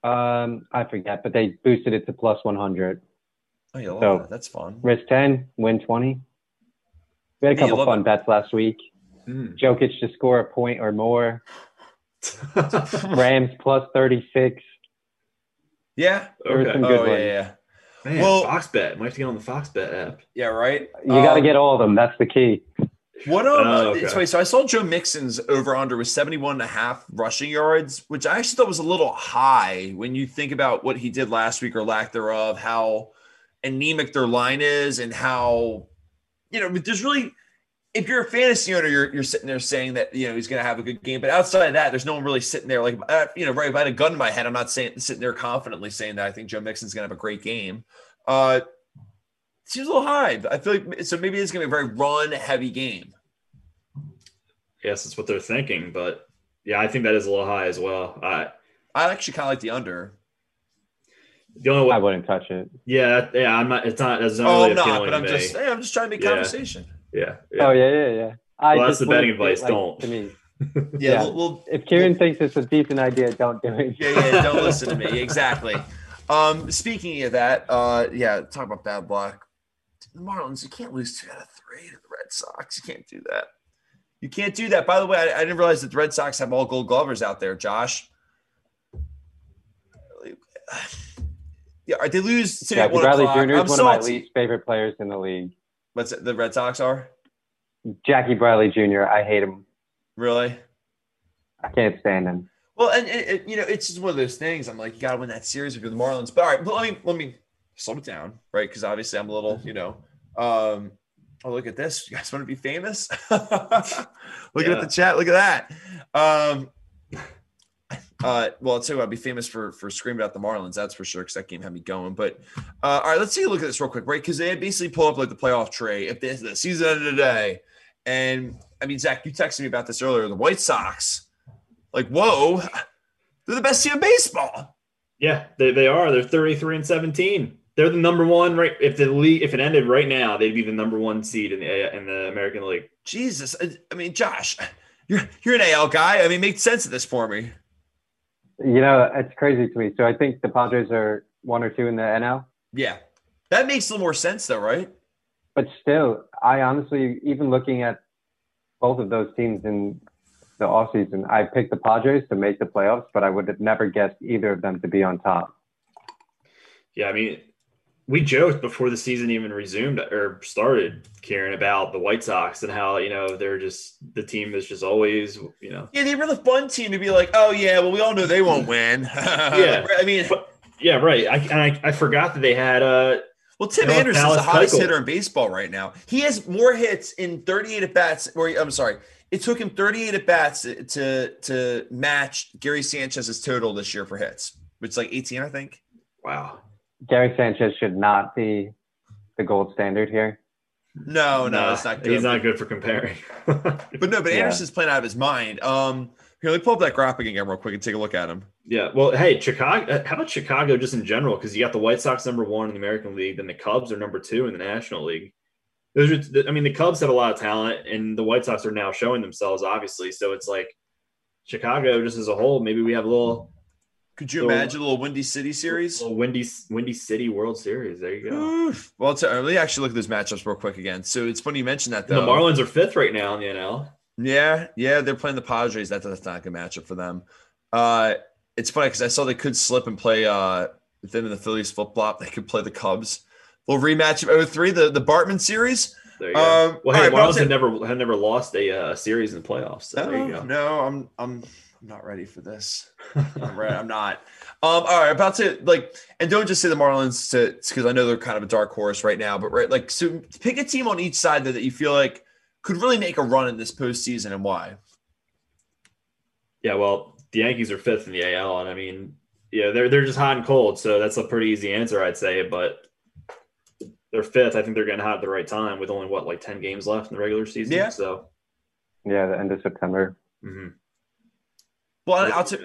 Um, I forget, but they boosted it to plus one hundred. Oh, yeah, so, that. That's fun. Risk ten, win twenty. We had a couple fun it. bets last week. Mm. Jokic to score a point or more. Rams plus thirty six. Yeah. Okay. some good oh, ones. yeah, yeah. Man, well, Fox Bet. Might have to get on the Fox Bet app. Yeah, right. You um, got to get all of them. That's the key. What um, oh, okay. so, so I saw Joe Mixon's over under was 71 and a half rushing yards, which I actually thought was a little high when you think about what he did last week or lack thereof, how anemic their line is, and how you know, there's really if you're a fantasy owner, you're, you're sitting there saying that you know he's going to have a good game, but outside of that, there's no one really sitting there like uh, you know, right? If I had a gun in my head, I'm not saying sitting there confidently saying that I think Joe Mixon's going to have a great game. Uh, seems a little high. I feel like so maybe it's going to be a very run heavy game. Yes, that's what they're thinking, but yeah, I think that is a little high as well. I I actually kind of like the under. The only way, I wouldn't touch it. Yeah, yeah, I'm not. It's not. It's not oh, really I'm not. But I'm just. Hey, I'm just trying to make yeah. conversation. Yeah, yeah. Oh yeah, yeah, yeah. I well, that's the betting advice. Like, don't. To me. yeah. yeah. We'll, we'll, if Kieran we'll, thinks it's a decent idea, don't do it. yeah, yeah. Don't listen to me. Exactly. Um, speaking of that, uh, yeah, talk about bad luck. The Marlins, you can't lose two out of three to the Red Sox. You can't do that. You can't do that. By the way, I, I didn't realize that the Red Sox have all gold glovers out there, Josh. Yeah, they lose. Yeah, Bradley Jr. is one salty. of my least favorite players in the league. What's it, the Red Sox are? Jackie Bradley Jr. I hate him. Really? I can't stand him. Well, and it, it, you know, it's just one of those things. I'm like, you got to win that series with the Marlins. But all right, let me let me slow it down, right? Because obviously, I'm a little, you know. Um, oh, look at this! You guys want to be famous? Looking yeah. at the chat, look at that. Um, uh, well, I'll tell you what, I'd be famous for for screaming about the Marlins, that's for sure, because that game had me going. But uh, all right, let's take a look at this real quick, right? Because they basically pull up like the playoff tray if the season ended today. And I mean, Zach, you texted me about this earlier. The White Sox, like, whoa, they're the best team in baseball. Yeah, they, they are. They're 33 and 17. They're the number one, right? If the league, if it ended right now, they'd be the number one seed in the in the American League. Jesus, I mean, Josh, you're you're an AL guy. I mean, make sense of this for me. You know, it's crazy to me. So I think the Padres are one or two in the NL. Yeah, that makes a little more sense, though, right? But still, I honestly, even looking at both of those teams in the off season, I picked the Padres to make the playoffs, but I would have never guessed either of them to be on top. Yeah, I mean, we joked before the season even resumed or started, Kieran, about the White Sox and how you know they're just the team is just always you know. Yeah, they were the fun team to be like, oh yeah, well we all know they won't win. yeah, I mean, but, yeah, right. I, I, I forgot that they had uh well, Tim Anderson is the hottest hitter in baseball right now. He has more hits in 38 at bats. Or I'm sorry, it took him 38 at bats to to match Gary Sanchez's total this year for hits, which is like 18, I think. Wow. Gary Sanchez should not be the gold standard here. No, no, nah, it's not good. He's not good for comparing. but no, but yeah. Anderson's playing out of his mind. Um, here, let me pull up that graphic again real quick and take a look at him. Yeah, well, hey, Chicago. Uh, how about Chicago just in general? Because you got the White Sox number one in the American League, then the Cubs are number two in the National League. Those are, I mean, the Cubs have a lot of talent, and the White Sox are now showing themselves, obviously. So it's like Chicago, just as a whole, maybe we have a little could you imagine a little Windy City series? A little Windy Windy City World Series. There you go. well, let me actually look at those matchups real quick again. So it's funny you mentioned that though. The Marlins are fifth right now in the NL. Yeah, yeah, they're playing the Padres. That's, that's not a good matchup for them. Uh, it's funny because I saw they could slip and play uh, within the Phillies flip flop. They could play the Cubs. Little rematch of 03, the the Bartman series. There you go. Um, well, hey, right, Marlins had never had never lost a uh, series in the playoffs. So no, there you go. No, I'm I'm I'm not ready for this. I'm, ready. I'm not. Um, all right, about to like, and don't just say the Marlins to because I know they're kind of a dark horse right now, but right, like, so pick a team on each side that, that you feel like could really make a run in this postseason and why. Yeah, well, the Yankees are fifth in the AL, and I mean, yeah, they're they're just hot and cold, so that's a pretty easy answer, I'd say. But they're fifth. I think they're getting hot at the right time with only what like ten games left in the regular season. Yeah. So. Yeah, the end of September. Mm-hmm. Well, I'll take.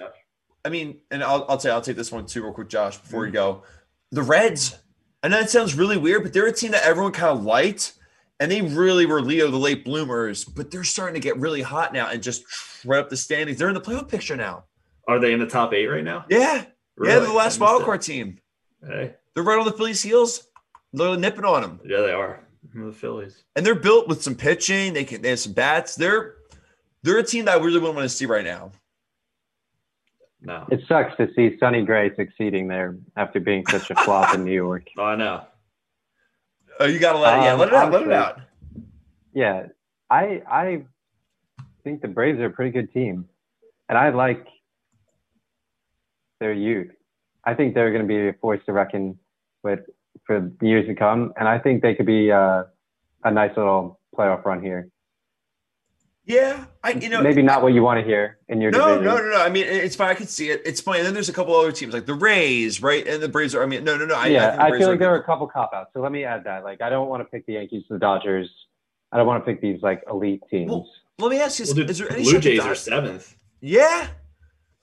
I mean, and I'll I'll say I'll take this one too, real quick, Josh, before mm-hmm. you go. The Reds. I know it sounds really weird, but they're a team that everyone kind of liked, and they really were Leo the late bloomers. But they're starting to get really hot now and just right up the standings. They're in the playoff picture now. Are they in the top eight right now? Yeah, really? yeah, the last wildcard team. Hey, they're right on the Phillies' heels. They're nipping on them. Yeah, they are. The Phillies, and they're built with some pitching. They can they have some bats. They're they're a team that I really wouldn't want to see right now. No. It sucks to see Sonny Gray succeeding there after being such a flop in New York. Oh, I know. Oh, you gotta let it, yeah, let it out, let it out. Yeah, I I think the Braves are a pretty good team, and I like their youth. I think they're going to be a force to reckon with for years to come, and I think they could be uh, a nice little playoff run here. Yeah, I you know maybe not what you want to hear in your no division. no no no. I mean, it's fine. I can see it. It's fine. And then there's a couple other teams like the Rays, right? And the Braves are. I mean, no no no. I, yeah, I, I feel like there are a couple cop outs. So let me add that. Like, I don't want to pick the Yankees, the Dodgers. I don't want to pick these like elite teams. Well, let me ask you: Well, Is there any Blue Jays are seventh. Yeah.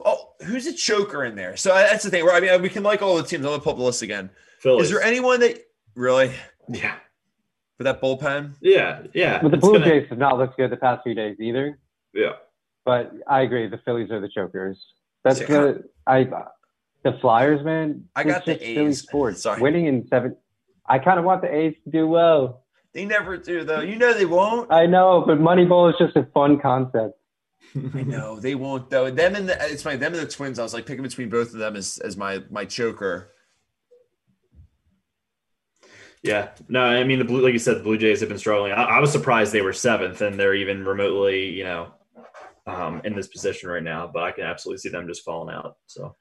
Oh, who's a choker in there? So that's the thing. Where I mean, we can like all the teams. I'm gonna pull up the list again. Phillies. Is there anyone that really Yeah, for that bullpen? yeah, yeah. but the Blue gonna- Jays have not looked good the past few days either. Yeah, But I agree, the Phillies are the chokers. That's See, the I the Flyers, man. I got the just Philly A's. sports. Sorry. Winning in seven. I kind of want the A's to do well. They never do though. You know they won't. I know, but Moneyball is just a fun concept. I know they won't though. Them and the it's my them and the Twins. I was like picking between both of them as as my my choker. Yeah. No, I mean the blue, like you said, the Blue Jays have been struggling. I, I was surprised they were seventh, and they're even remotely, you know, um, in this position right now. But I can absolutely see them just falling out. So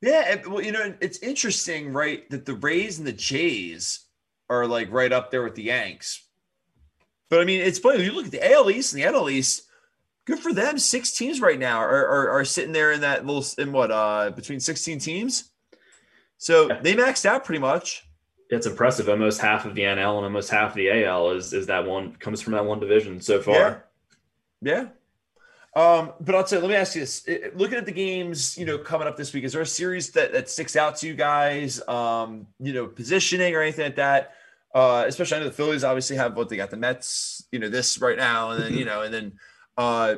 Yeah, well, you know, it's interesting, right? That the Rays and the Jays are like right up there with the Yanks. But I mean, it's funny. You look at the AL East and the NL East. Good for them. Six teams right now are, are, are sitting there in that little in what uh between sixteen teams. So Yeah. they maxed out pretty much. It's impressive. Almost half of the NL and almost half of the AL is is that one comes from that one division so far. Yeah. Um, but I'll say, let me ask you this. Looking at the games, you know, coming up this week, is there a series that, that sticks out to you guys? Um, you know, positioning or anything like that? Uh, especially I know the Phillies obviously have what they got the Mets, you know, this right now, and then you know, and then uh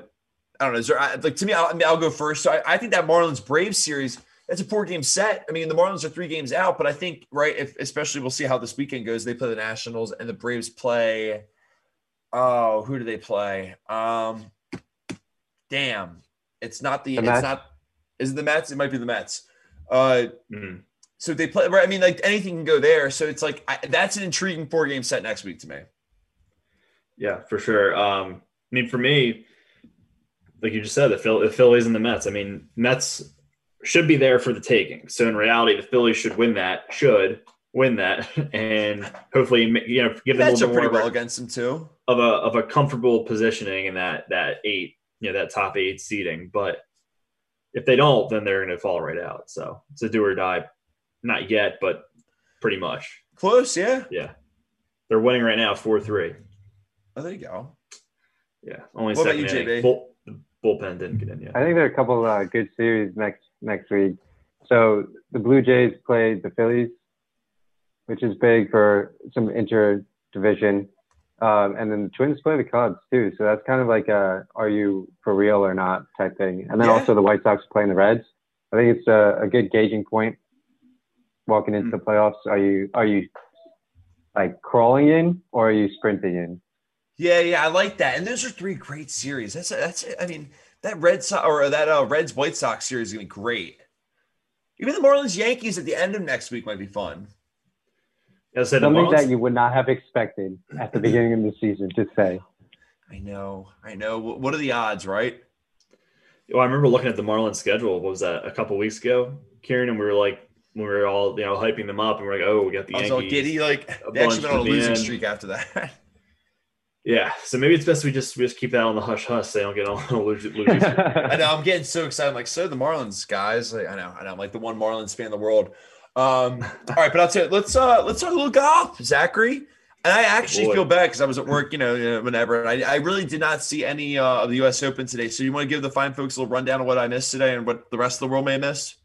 I don't know, is there like to me, I'll, I mean, I'll go first. So I, I think that Marlins Braves series, that's a four game set. I mean, the Marlins are three games out, but I think, right, if especially we'll see how this weekend goes. They play the Nationals and the Braves play oh, who do they play? Um damn. It's not the, The it's Mets? not is it the Mets? It might be the Mets. Uh Mhm. so they play right. I mean, like anything can go there. So it's like I, that's an intriguing four game set next week to me. Yeah, for sure. Um, I mean, for me, like you just said, the, Phil- the Phillies and the Mets. I mean, Mets should be there for the taking. So in reality, the Phillies should win that. Should win that, and hopefully, you know, give them a Mets are little bit more well against them too. of a of a comfortable positioning in that that eight, you know, that top eight seating. But if they don't, then they're going to fall right out. So it's a do or die. Not yet, but pretty much. Close, yeah. Yeah, they're winning right now, four three. Oh, there you go. Yeah, only What about you, inning. JB? Bull, bullpen didn't get in yet. I think there are a couple uh, good series next next week. So the Blue Jays played the Phillies, which is big for some inter division, um, and then the Twins play the Cubs too. So that's kind of like a are you for real or not type thing. And then Yeah. also the White Sox playing the Reds. I think it's a, a good gauging point walking into Mm. the playoffs. Are you are you like crawling in or are you sprinting in? Yeah, yeah, I like that. And those are three great series. That's that's I mean, that Red Sox or that uh, Reds White Sox series is gonna be great. Even the Marlins Yankees at the end of next week might be fun. I said the Something Marlins, that you would not have expected at the beginning of the season to say. I know, I know. What are the odds, right? well, I remember looking at the Marlins schedule. What was that? A couple weeks ago, Kieran, and we were like, we were all you know hyping them up, and we're like, oh, we got the I was Yankees. all giddy. Like they actually bunch went on a losing end. streak after that. Yeah, so maybe it's best we just we just keep that on the hush hush. So they don't get on a losing. losing. I know. I'm getting so excited. I'm like, so the Marlins guys. Like, I know. I know. I'm like the one Marlins fan in the world. Um, all right, but I'll tell you. Let's uh let's talk a little golf, Zachary. And I actually Boy. feel bad because I was at work, you know, whenever. And I, I really did not see any uh, of the U.S. Open today. So you want to give the fine folks a little rundown of what I missed today and what the rest of the world may miss?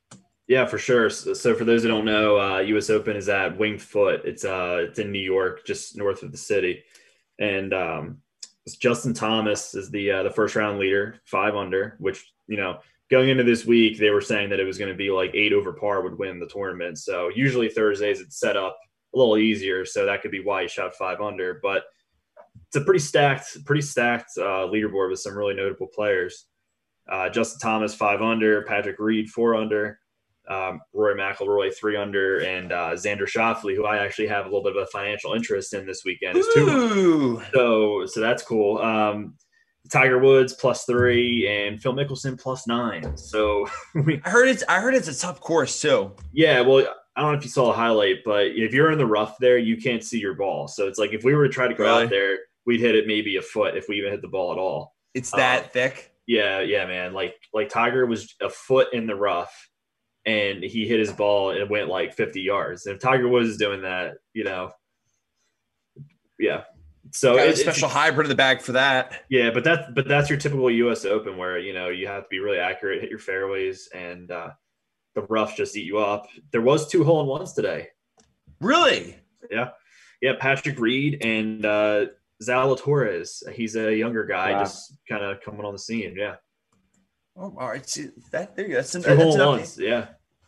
Yeah, for sure. So, so for those who don't know, uh, U.S. Open is at Winged Foot. It's uh, it's in New York, just north of the city, and um, Justin Thomas is the uh, the first round leader, five under. Which you know, going into this week, they were saying that it was going to be like eight over par would win the tournament. So usually Thursdays it's set up a little easier, so that could be why he shot five under. But it's a pretty stacked, pretty stacked uh, leaderboard with some really notable players. Uh, Justin Thomas five under, Patrick Reed four under. Um, Rory McIlroy three under, and uh, Xander Schauffele, who I actually have a little bit of a financial interest in this weekend, is two. So so that's cool. Um, Tiger Woods plus three and Phil Mickelson plus nine. So I heard it's I heard it's a tough course too. Yeah, well, I don't know if you saw a highlight, but if you're in the rough there, you can't see your ball. So it's like if we were to try to go really? out there, we'd hit it maybe a foot if we even hit the ball at all. It's that um, thick. Yeah, yeah, man. Like like Tiger was a foot in the rough and he hit his ball and it went like 50 yards. And if Tiger Woods is doing that, you know, yeah, so it's a special hybrid in the bag for that. Yeah, but that's but that's your typical U.S. Open where you know you have to be really accurate, hit your fairways, and uh, the rough just eat you up. There was two hole in ones today. Really? Yeah, yeah. Patrick Reed and uh, Zalatoris. He's a younger guy, wow. just kind of coming on the scene. Yeah. Oh, all right. See, that there you go. That's two hole in ones. Yeah.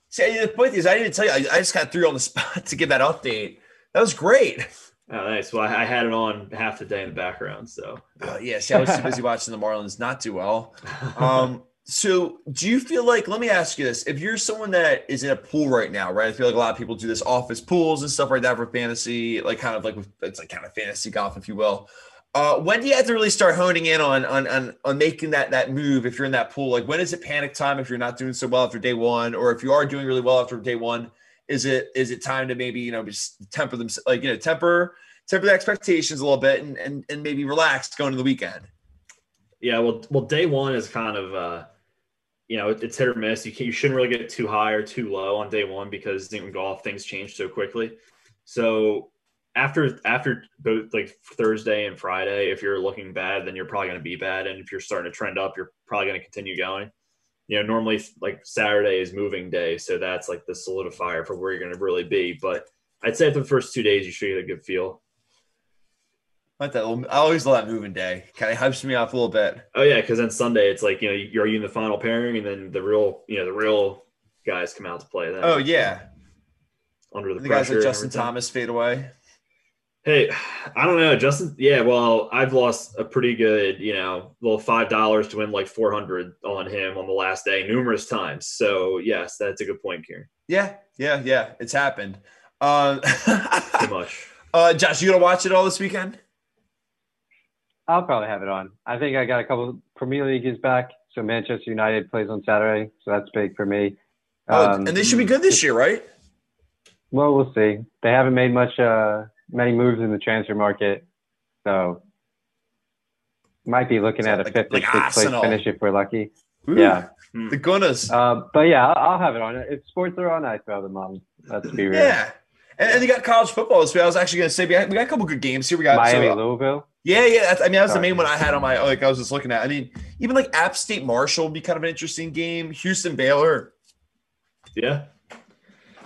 See, the point is, I didn't tell you. I, I just kind of threw you on the spot to give that update. That was great. Oh, nice. Well, I, I, had it on half the day in the background. So, uh, yeah, see, I was too busy watching the Marlins not do well. Um, so, do you feel like, let me ask you this if you're someone that is in a pool right now, right? I feel like a lot of people do this office pools and stuff like that for fantasy, like kind of like it's like kind of fantasy golf, if you will. Uh, when do you have to really start honing in on, on on on making that that move if you're in that pool? Like when is it panic time if you're not doing so well after day one, or if you are doing really well after day one? Is it is it time to maybe you know just temper them like you know temper temper the expectations a little bit and and, and maybe relax going to the weekend? Yeah, well, well, day one is kind of uh, you know it's hit or miss. You can, you shouldn't really get too high or too low on day one because in golf things change so quickly. So after after both like Thursday and Friday, if you're looking bad, then you're probably going to be bad, and if you're starting to trend up, you're probably going to continue going you know, normally like Saturday is moving day, so that's like the solidifier for where you're going to really be. But I'd say for the first two days, you should get a good feel. Like that, I always love that moving day. Kind of hypes me off a little bit. Oh yeah, because then Sunday it's like you know you're you in the final pairing, and then the real you know the real guys come out to play. Then oh yeah, under the, the guys like Justin Thomas fade away. Hey, I don't know, Justin. Yeah, well, I've lost a pretty good, you know, little five dollars to win like four hundred on him on the last day numerous times. So yes, that's a good point, Kieran. Yeah, yeah, yeah. It's happened. Uh, Too much. Uh, Josh, you gonna watch it all this weekend? I'll probably have it on. I think I got a couple Premier League is back, so Manchester United plays on Saturday, so that's big for me. Oh, um, and they should be good this year, right? Well, we'll see. They haven't made much. Uh, many moves in the transfer market. So might be looking so at a like, fifth like or sixth place finish if we're lucky. Ooh, yeah. The Gunners. Uh, but yeah, I'll, I'll, have it on. If sports are on, I throw them on. Let's be real. Yeah. And, and you got college football this week. I was actually going to say we got, we got, a couple good games here. We got Miami, so, Louisville. Yeah, yeah. I mean, that was the main one I had on my like. I was just looking at. I mean, even like App State Marshall would be kind of an interesting game. Houston Baylor. Yeah.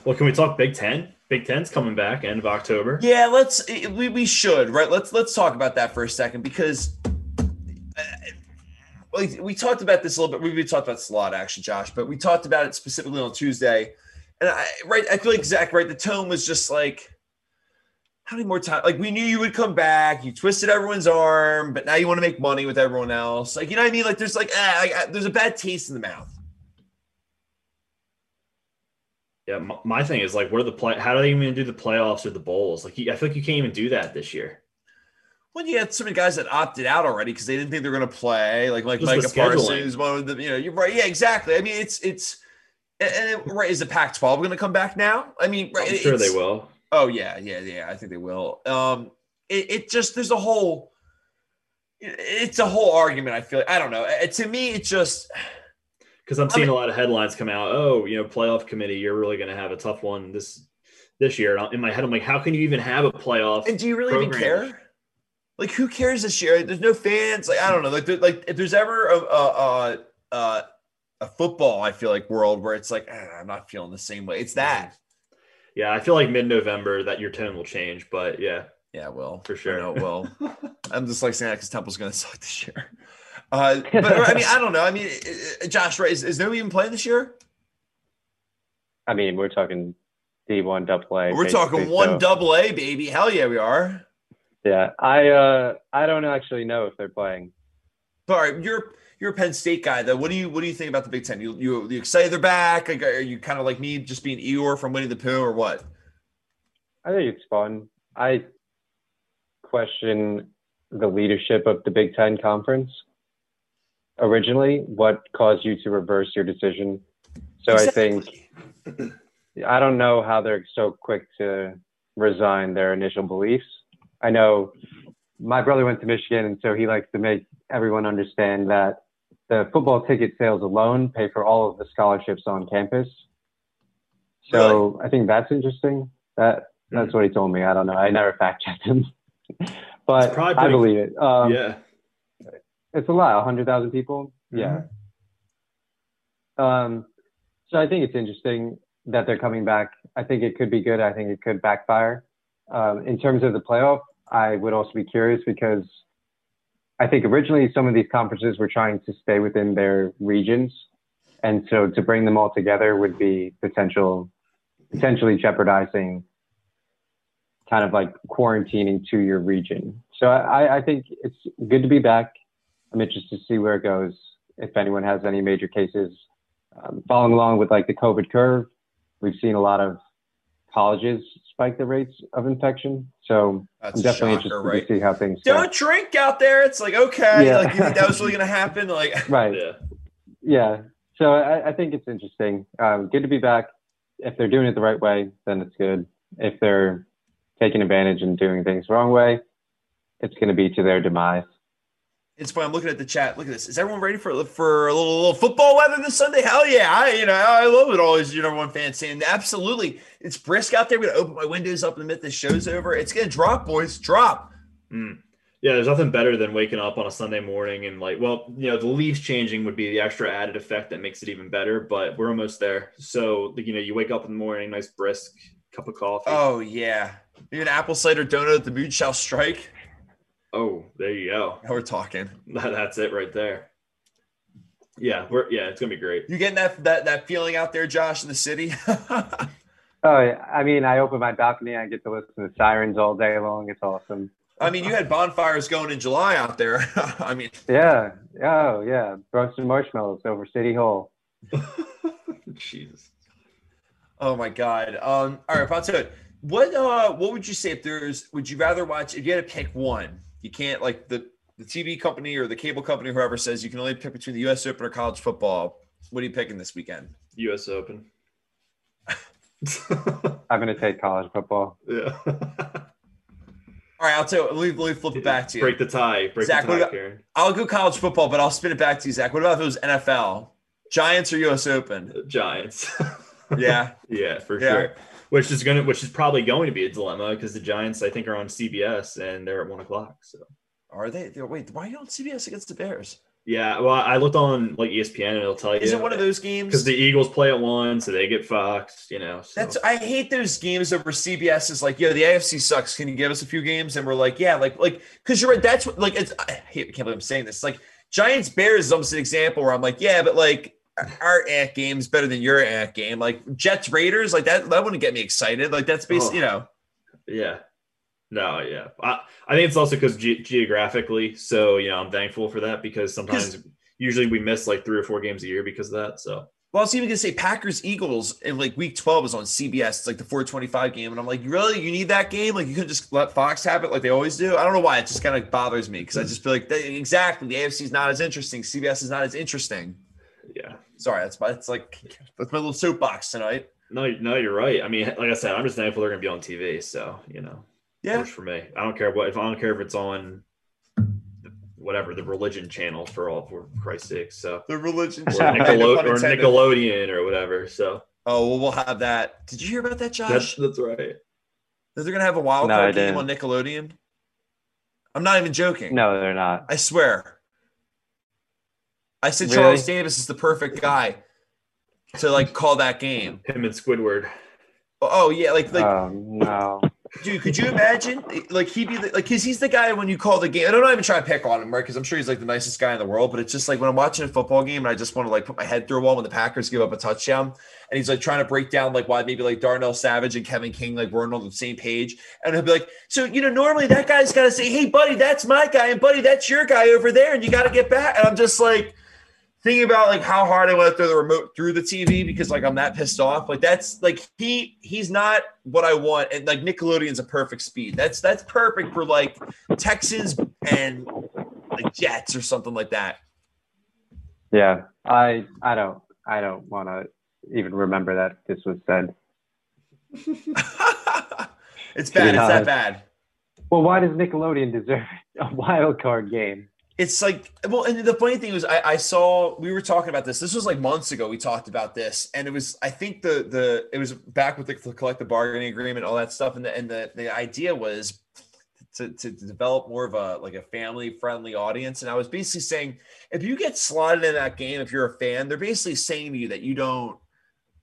Well, can we talk Big Ten? Big Ten's coming back end of October. Yeah, let's we, we should right. Let's let's talk about that for a second because uh, we talked about this a little bit. We, talked about this a lot actually, Josh, but we talked about it specifically on Tuesday. And I right, I feel like Zach right. The tone was just like, how many more times? Like we knew you would come back. You twisted everyone's arm, but now you want to make money with everyone else. Like you know what I mean? Like there's like ah, there's a bad taste in the mouth. Yeah, my, thing is like, what are the play? How do they even do the playoffs or the bowls? Like, I feel like you can't even do that this year. Well, you had so many guys that opted out already because they didn't think they're going to play. Like, like Micah Parsons, one of the, you know, you're right. Yeah, exactly. I mean, it's it's and it, right. Is the Pac-12 going to come back now? I mean, right, I'm sure they will. Oh yeah, yeah, yeah. I think they will. Um, it, it just there's a whole, it's a whole argument. I feel. I don't know. To me, it's just because I'm seeing I mean, a lot of headlines come out. Oh, you know, playoff committee, you're really going to have a tough one this this year. In my head, I'm like, how can you even have a playoff? And do you really even care? Like, who cares this year? There's no fans. Like, I don't know. Like, like if there's ever a a, a, a football, I feel like world where it's like ah, I'm not feeling the same way. It's that. Yeah, I feel like mid-November that your tone will change, but yeah. Yeah, it will for sure. I know it will. I'm just like saying that because Temple's going to suck this year. Uh, but I mean, I don't know. I mean, Josh, right? Is, is nobody even playing this year? I mean, we're talking D1 double A. We're talking one so. double A, baby. Hell yeah, we are. Yeah, I uh, I don't actually know if they're playing. Sorry, you're you're a Penn State guy though. What do you what do you think about the Big Ten? You you, you excited they're back? Like, are you kind of like me, just being Eeyore from Winnie the Pooh, or what? I think it's fun. I question the leadership of the Big Ten conference. Originally, what caused you to reverse your decision? So exactly. I think I don't know how they're so quick to resign their initial beliefs. I know my brother went to Michigan, and so he likes to make everyone understand that the football ticket sales alone pay for all of the scholarships on campus. So really? I think that's interesting. That that's mm-hmm. what he told me. I don't know. I never fact checked him, but I believe it. Um, yeah, it's a lot. hundred thousand people. Mm-hmm. Yeah. Um, so I think it's interesting that they're coming back. I think it could be good. I think it could backfire. Um, in terms of the playoff, I would also be curious because I think originally some of these conferences were trying to stay within their regions. And so to bring them all together would be potential, potentially jeopardizing kind of like quarantining to your region. So I, I think it's good to be back. I'm interested to see where it goes. If anyone has any major cases, um, following along with like the COVID curve, we've seen a lot of colleges spike the rates of infection. So That's I'm definitely shocker, interested right? to see how things don't go. drink out there. It's like okay, yeah. like you think that was really going to happen? Like right, yeah, yeah. So I, I think it's interesting. Um, good to be back. If they're doing it the right way, then it's good. If they're taking advantage and doing things the wrong way, it's going to be to their demise. It's funny. I'm looking at the chat. Look at this. Is everyone ready for for a little, little football weather this Sunday? Hell yeah! I you know I love it. Always you know one fan saying absolutely. It's brisk out there. I'm gonna open my windows up in the minute the show's over. It's gonna drop, boys. Drop. Mm. Yeah, there's nothing better than waking up on a Sunday morning and like, well, you know, the leaves changing would be the extra added effect that makes it even better. But we're almost there. So you know, you wake up in the morning, nice brisk cup of coffee. Oh yeah, an apple cider donut. The mood shall strike. Oh, there you go. Now we're talking. That's it right there. Yeah, we're yeah, it's gonna be great. You getting that that that feeling out there, Josh, in the city? oh, yeah. I mean, I open my balcony, I get to listen to sirens all day long. It's awesome. I mean, you had bonfires going in July out there. I mean, yeah, oh yeah, roasted marshmallows over City Hall. Jesus. Oh my God. Um. All right, Ponto. What uh? What would you say if there's? Would you rather watch? If you had to pick one, you can't like the the TV company or the cable company, whoever says you can only pick between the U.S. Open or college football. What are you picking this weekend? U.S. Open. I'm going to take college football. Yeah. All right, I'll tell you. Let me, let me flip it back to you. Break the tie. Break Zach, the tie, about, I'll go college football, but I'll spin it back to you, Zach. What about if it was NFL? Giants or U.S. Open? Giants. yeah. Yeah, for yeah. sure which is going to which is probably going to be a dilemma because the Giants I think are on CBS and they're at one o'clock. So are they? They're, wait, why are you on CBS against the Bears? Yeah, well, I looked on like ESPN and it'll tell you. Is it one of those games? Because the Eagles play at one, so they get Fox. You know, so. that's I hate those games over CBS. Is like, yeah, the AFC sucks. Can you give us a few games? And we're like, yeah, like like because you're right. That's what like it's. I, hate, I can't believe I'm saying this. Like Giants Bears is almost an example where I'm like, yeah, but like our ant game's better than your ant game. Like Jets Raiders, like that that wouldn't get me excited. Like that's basically, oh, you know. Yeah. No, yeah. I, I think it's also because ge- geographically, so you know, I'm thankful for that because sometimes usually we miss like three or four games a year because of that. So well, I was even gonna say Packers Eagles in like week 12 is on CBS. It's like the 425 game. And I'm like, really? You need that game? Like you could just let Fox have it like they always do. I don't know why. It just kind of bothers me because I just feel like they, exactly the AFC is not as interesting. CBS is not as interesting. Yeah. Sorry, that's my it's like that's my little soapbox tonight. No, no, you're right. I mean, like I said, I'm just thankful they're gonna be on TV. So you know, yeah, for me, I don't care what if I don't care if it's on whatever the religion channel for all for Christ's sake. So the religion or, Nickelode- or Nickelodeon or whatever. So oh well, we'll have that. Did you hear about that, Josh? That's, that's right. That they're gonna have a wild no, card game on Nickelodeon. I'm not even joking. No, they're not. I swear. I said really? Charles Davis is the perfect guy to like call that game. Him and Squidward. Oh, oh yeah, like like oh, no. Dude, could you imagine? Like he'd be the, like, cause he's the guy when you call the game. I don't even try to pick on him, right? Because I'm sure he's like the nicest guy in the world. But it's just like when I'm watching a football game and I just want to like put my head through a wall when the Packers give up a touchdown, and he's like trying to break down like why maybe like Darnell Savage and Kevin King like weren't on the same page, and he'll be like, so you know, normally that guy's got to say, hey, buddy, that's my guy, and buddy, that's your guy over there, and you got to get back. And I'm just like thinking about like how hard I want to throw the remote through the TV because like I'm that pissed off. Like that's like he he's not what I want. And like Nickelodeon's a perfect speed. That's that's perfect for like Texans and like Jets or something like that. Yeah, I I don't I don't want to even remember that this was said. it's bad. It's that uh, bad. Well, why does Nickelodeon deserve a wild card game? It's like, well, and the funny thing was, I, I, saw we were talking about this. This was like months ago. We talked about this, and it was, I think the the it was back with the, the collective bargaining agreement, all that stuff, and the and the the idea was to, to, develop more of a like a family friendly audience. And I was basically saying, if you get slotted in that game, if you're a fan, they're basically saying to you that you don't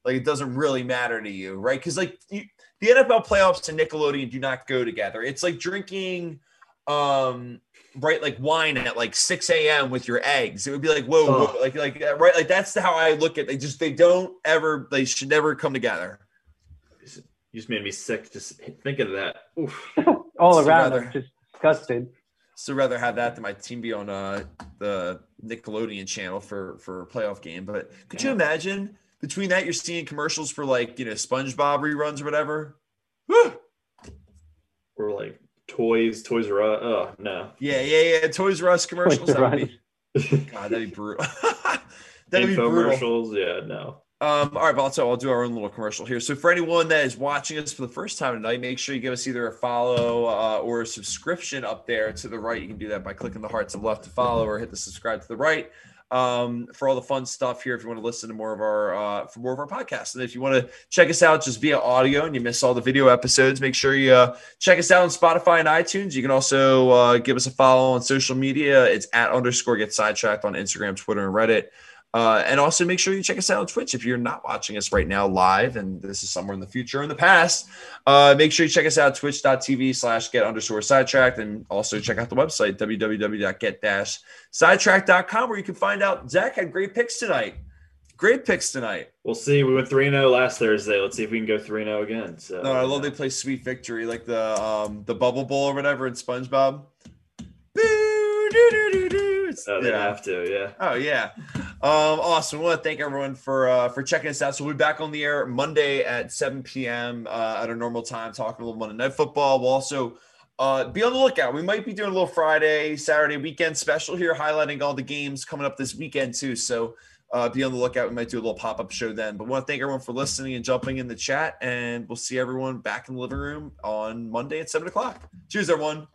like it doesn't really matter to you, right? Because like you, the NFL playoffs and Nickelodeon do not go together. It's like drinking um right like wine at like 6 a.m with your eggs it would be like whoa, oh. whoa like like uh, right like that's how i look at it. they just they don't ever they should never come together you just made me sick just thinking of that all around rather, just disgusted so rather have that than my team be on uh the nickelodeon channel for for a playoff game but could yeah. you imagine between that, you're seeing commercials for like you know SpongeBob reruns or whatever. Or like toys, Toys R Us. Oh no. Yeah, yeah, yeah. Toys R Us commercials. That would be, God, that'd be brutal. that'd be brutal. Yeah, no. Um, all right, but also I'll do our own little commercial here. So for anyone that is watching us for the first time tonight, make sure you give us either a follow uh, or a subscription up there to the right. You can do that by clicking the hearts of left to follow or hit the subscribe to the right um, for all the fun stuff here. If you want to listen to more of our uh, for more of our podcasts, and if you want to check us out just via audio and you miss all the video episodes, make sure you uh, check us out on Spotify and iTunes. You can also uh, give us a follow on social media. It's at underscore get sidetracked on Instagram, Twitter, and Reddit. Uh, and also make sure you check us out on Twitch if you're not watching us right now live, and this is somewhere in the future or in the past. Uh, make sure you check us out twitch.tv slash get underscore sidetracked, and also check out the website www.get sidetrack.com where you can find out Zach had great picks tonight. Great picks tonight. We'll see. We went 3 0 last Thursday. Let's see if we can go 3 0 again. So, no, I love they play Sweet Victory, like the um the bubble bowl or whatever in SpongeBob. Oh, they yeah. have to, yeah. Oh yeah. Um, awesome. We want to thank everyone for uh, for checking us out. So we'll be back on the air Monday at 7 p.m. Uh, at a normal time, talking a little Monday Night Football. We'll also uh, be on the lookout. We might be doing a little Friday, Saturday weekend special here, highlighting all the games coming up this weekend too. So uh, be on the lookout. We might do a little pop up show then. But we want to thank everyone for listening and jumping in the chat. And we'll see everyone back in the living room on Monday at seven o'clock. Cheers, everyone.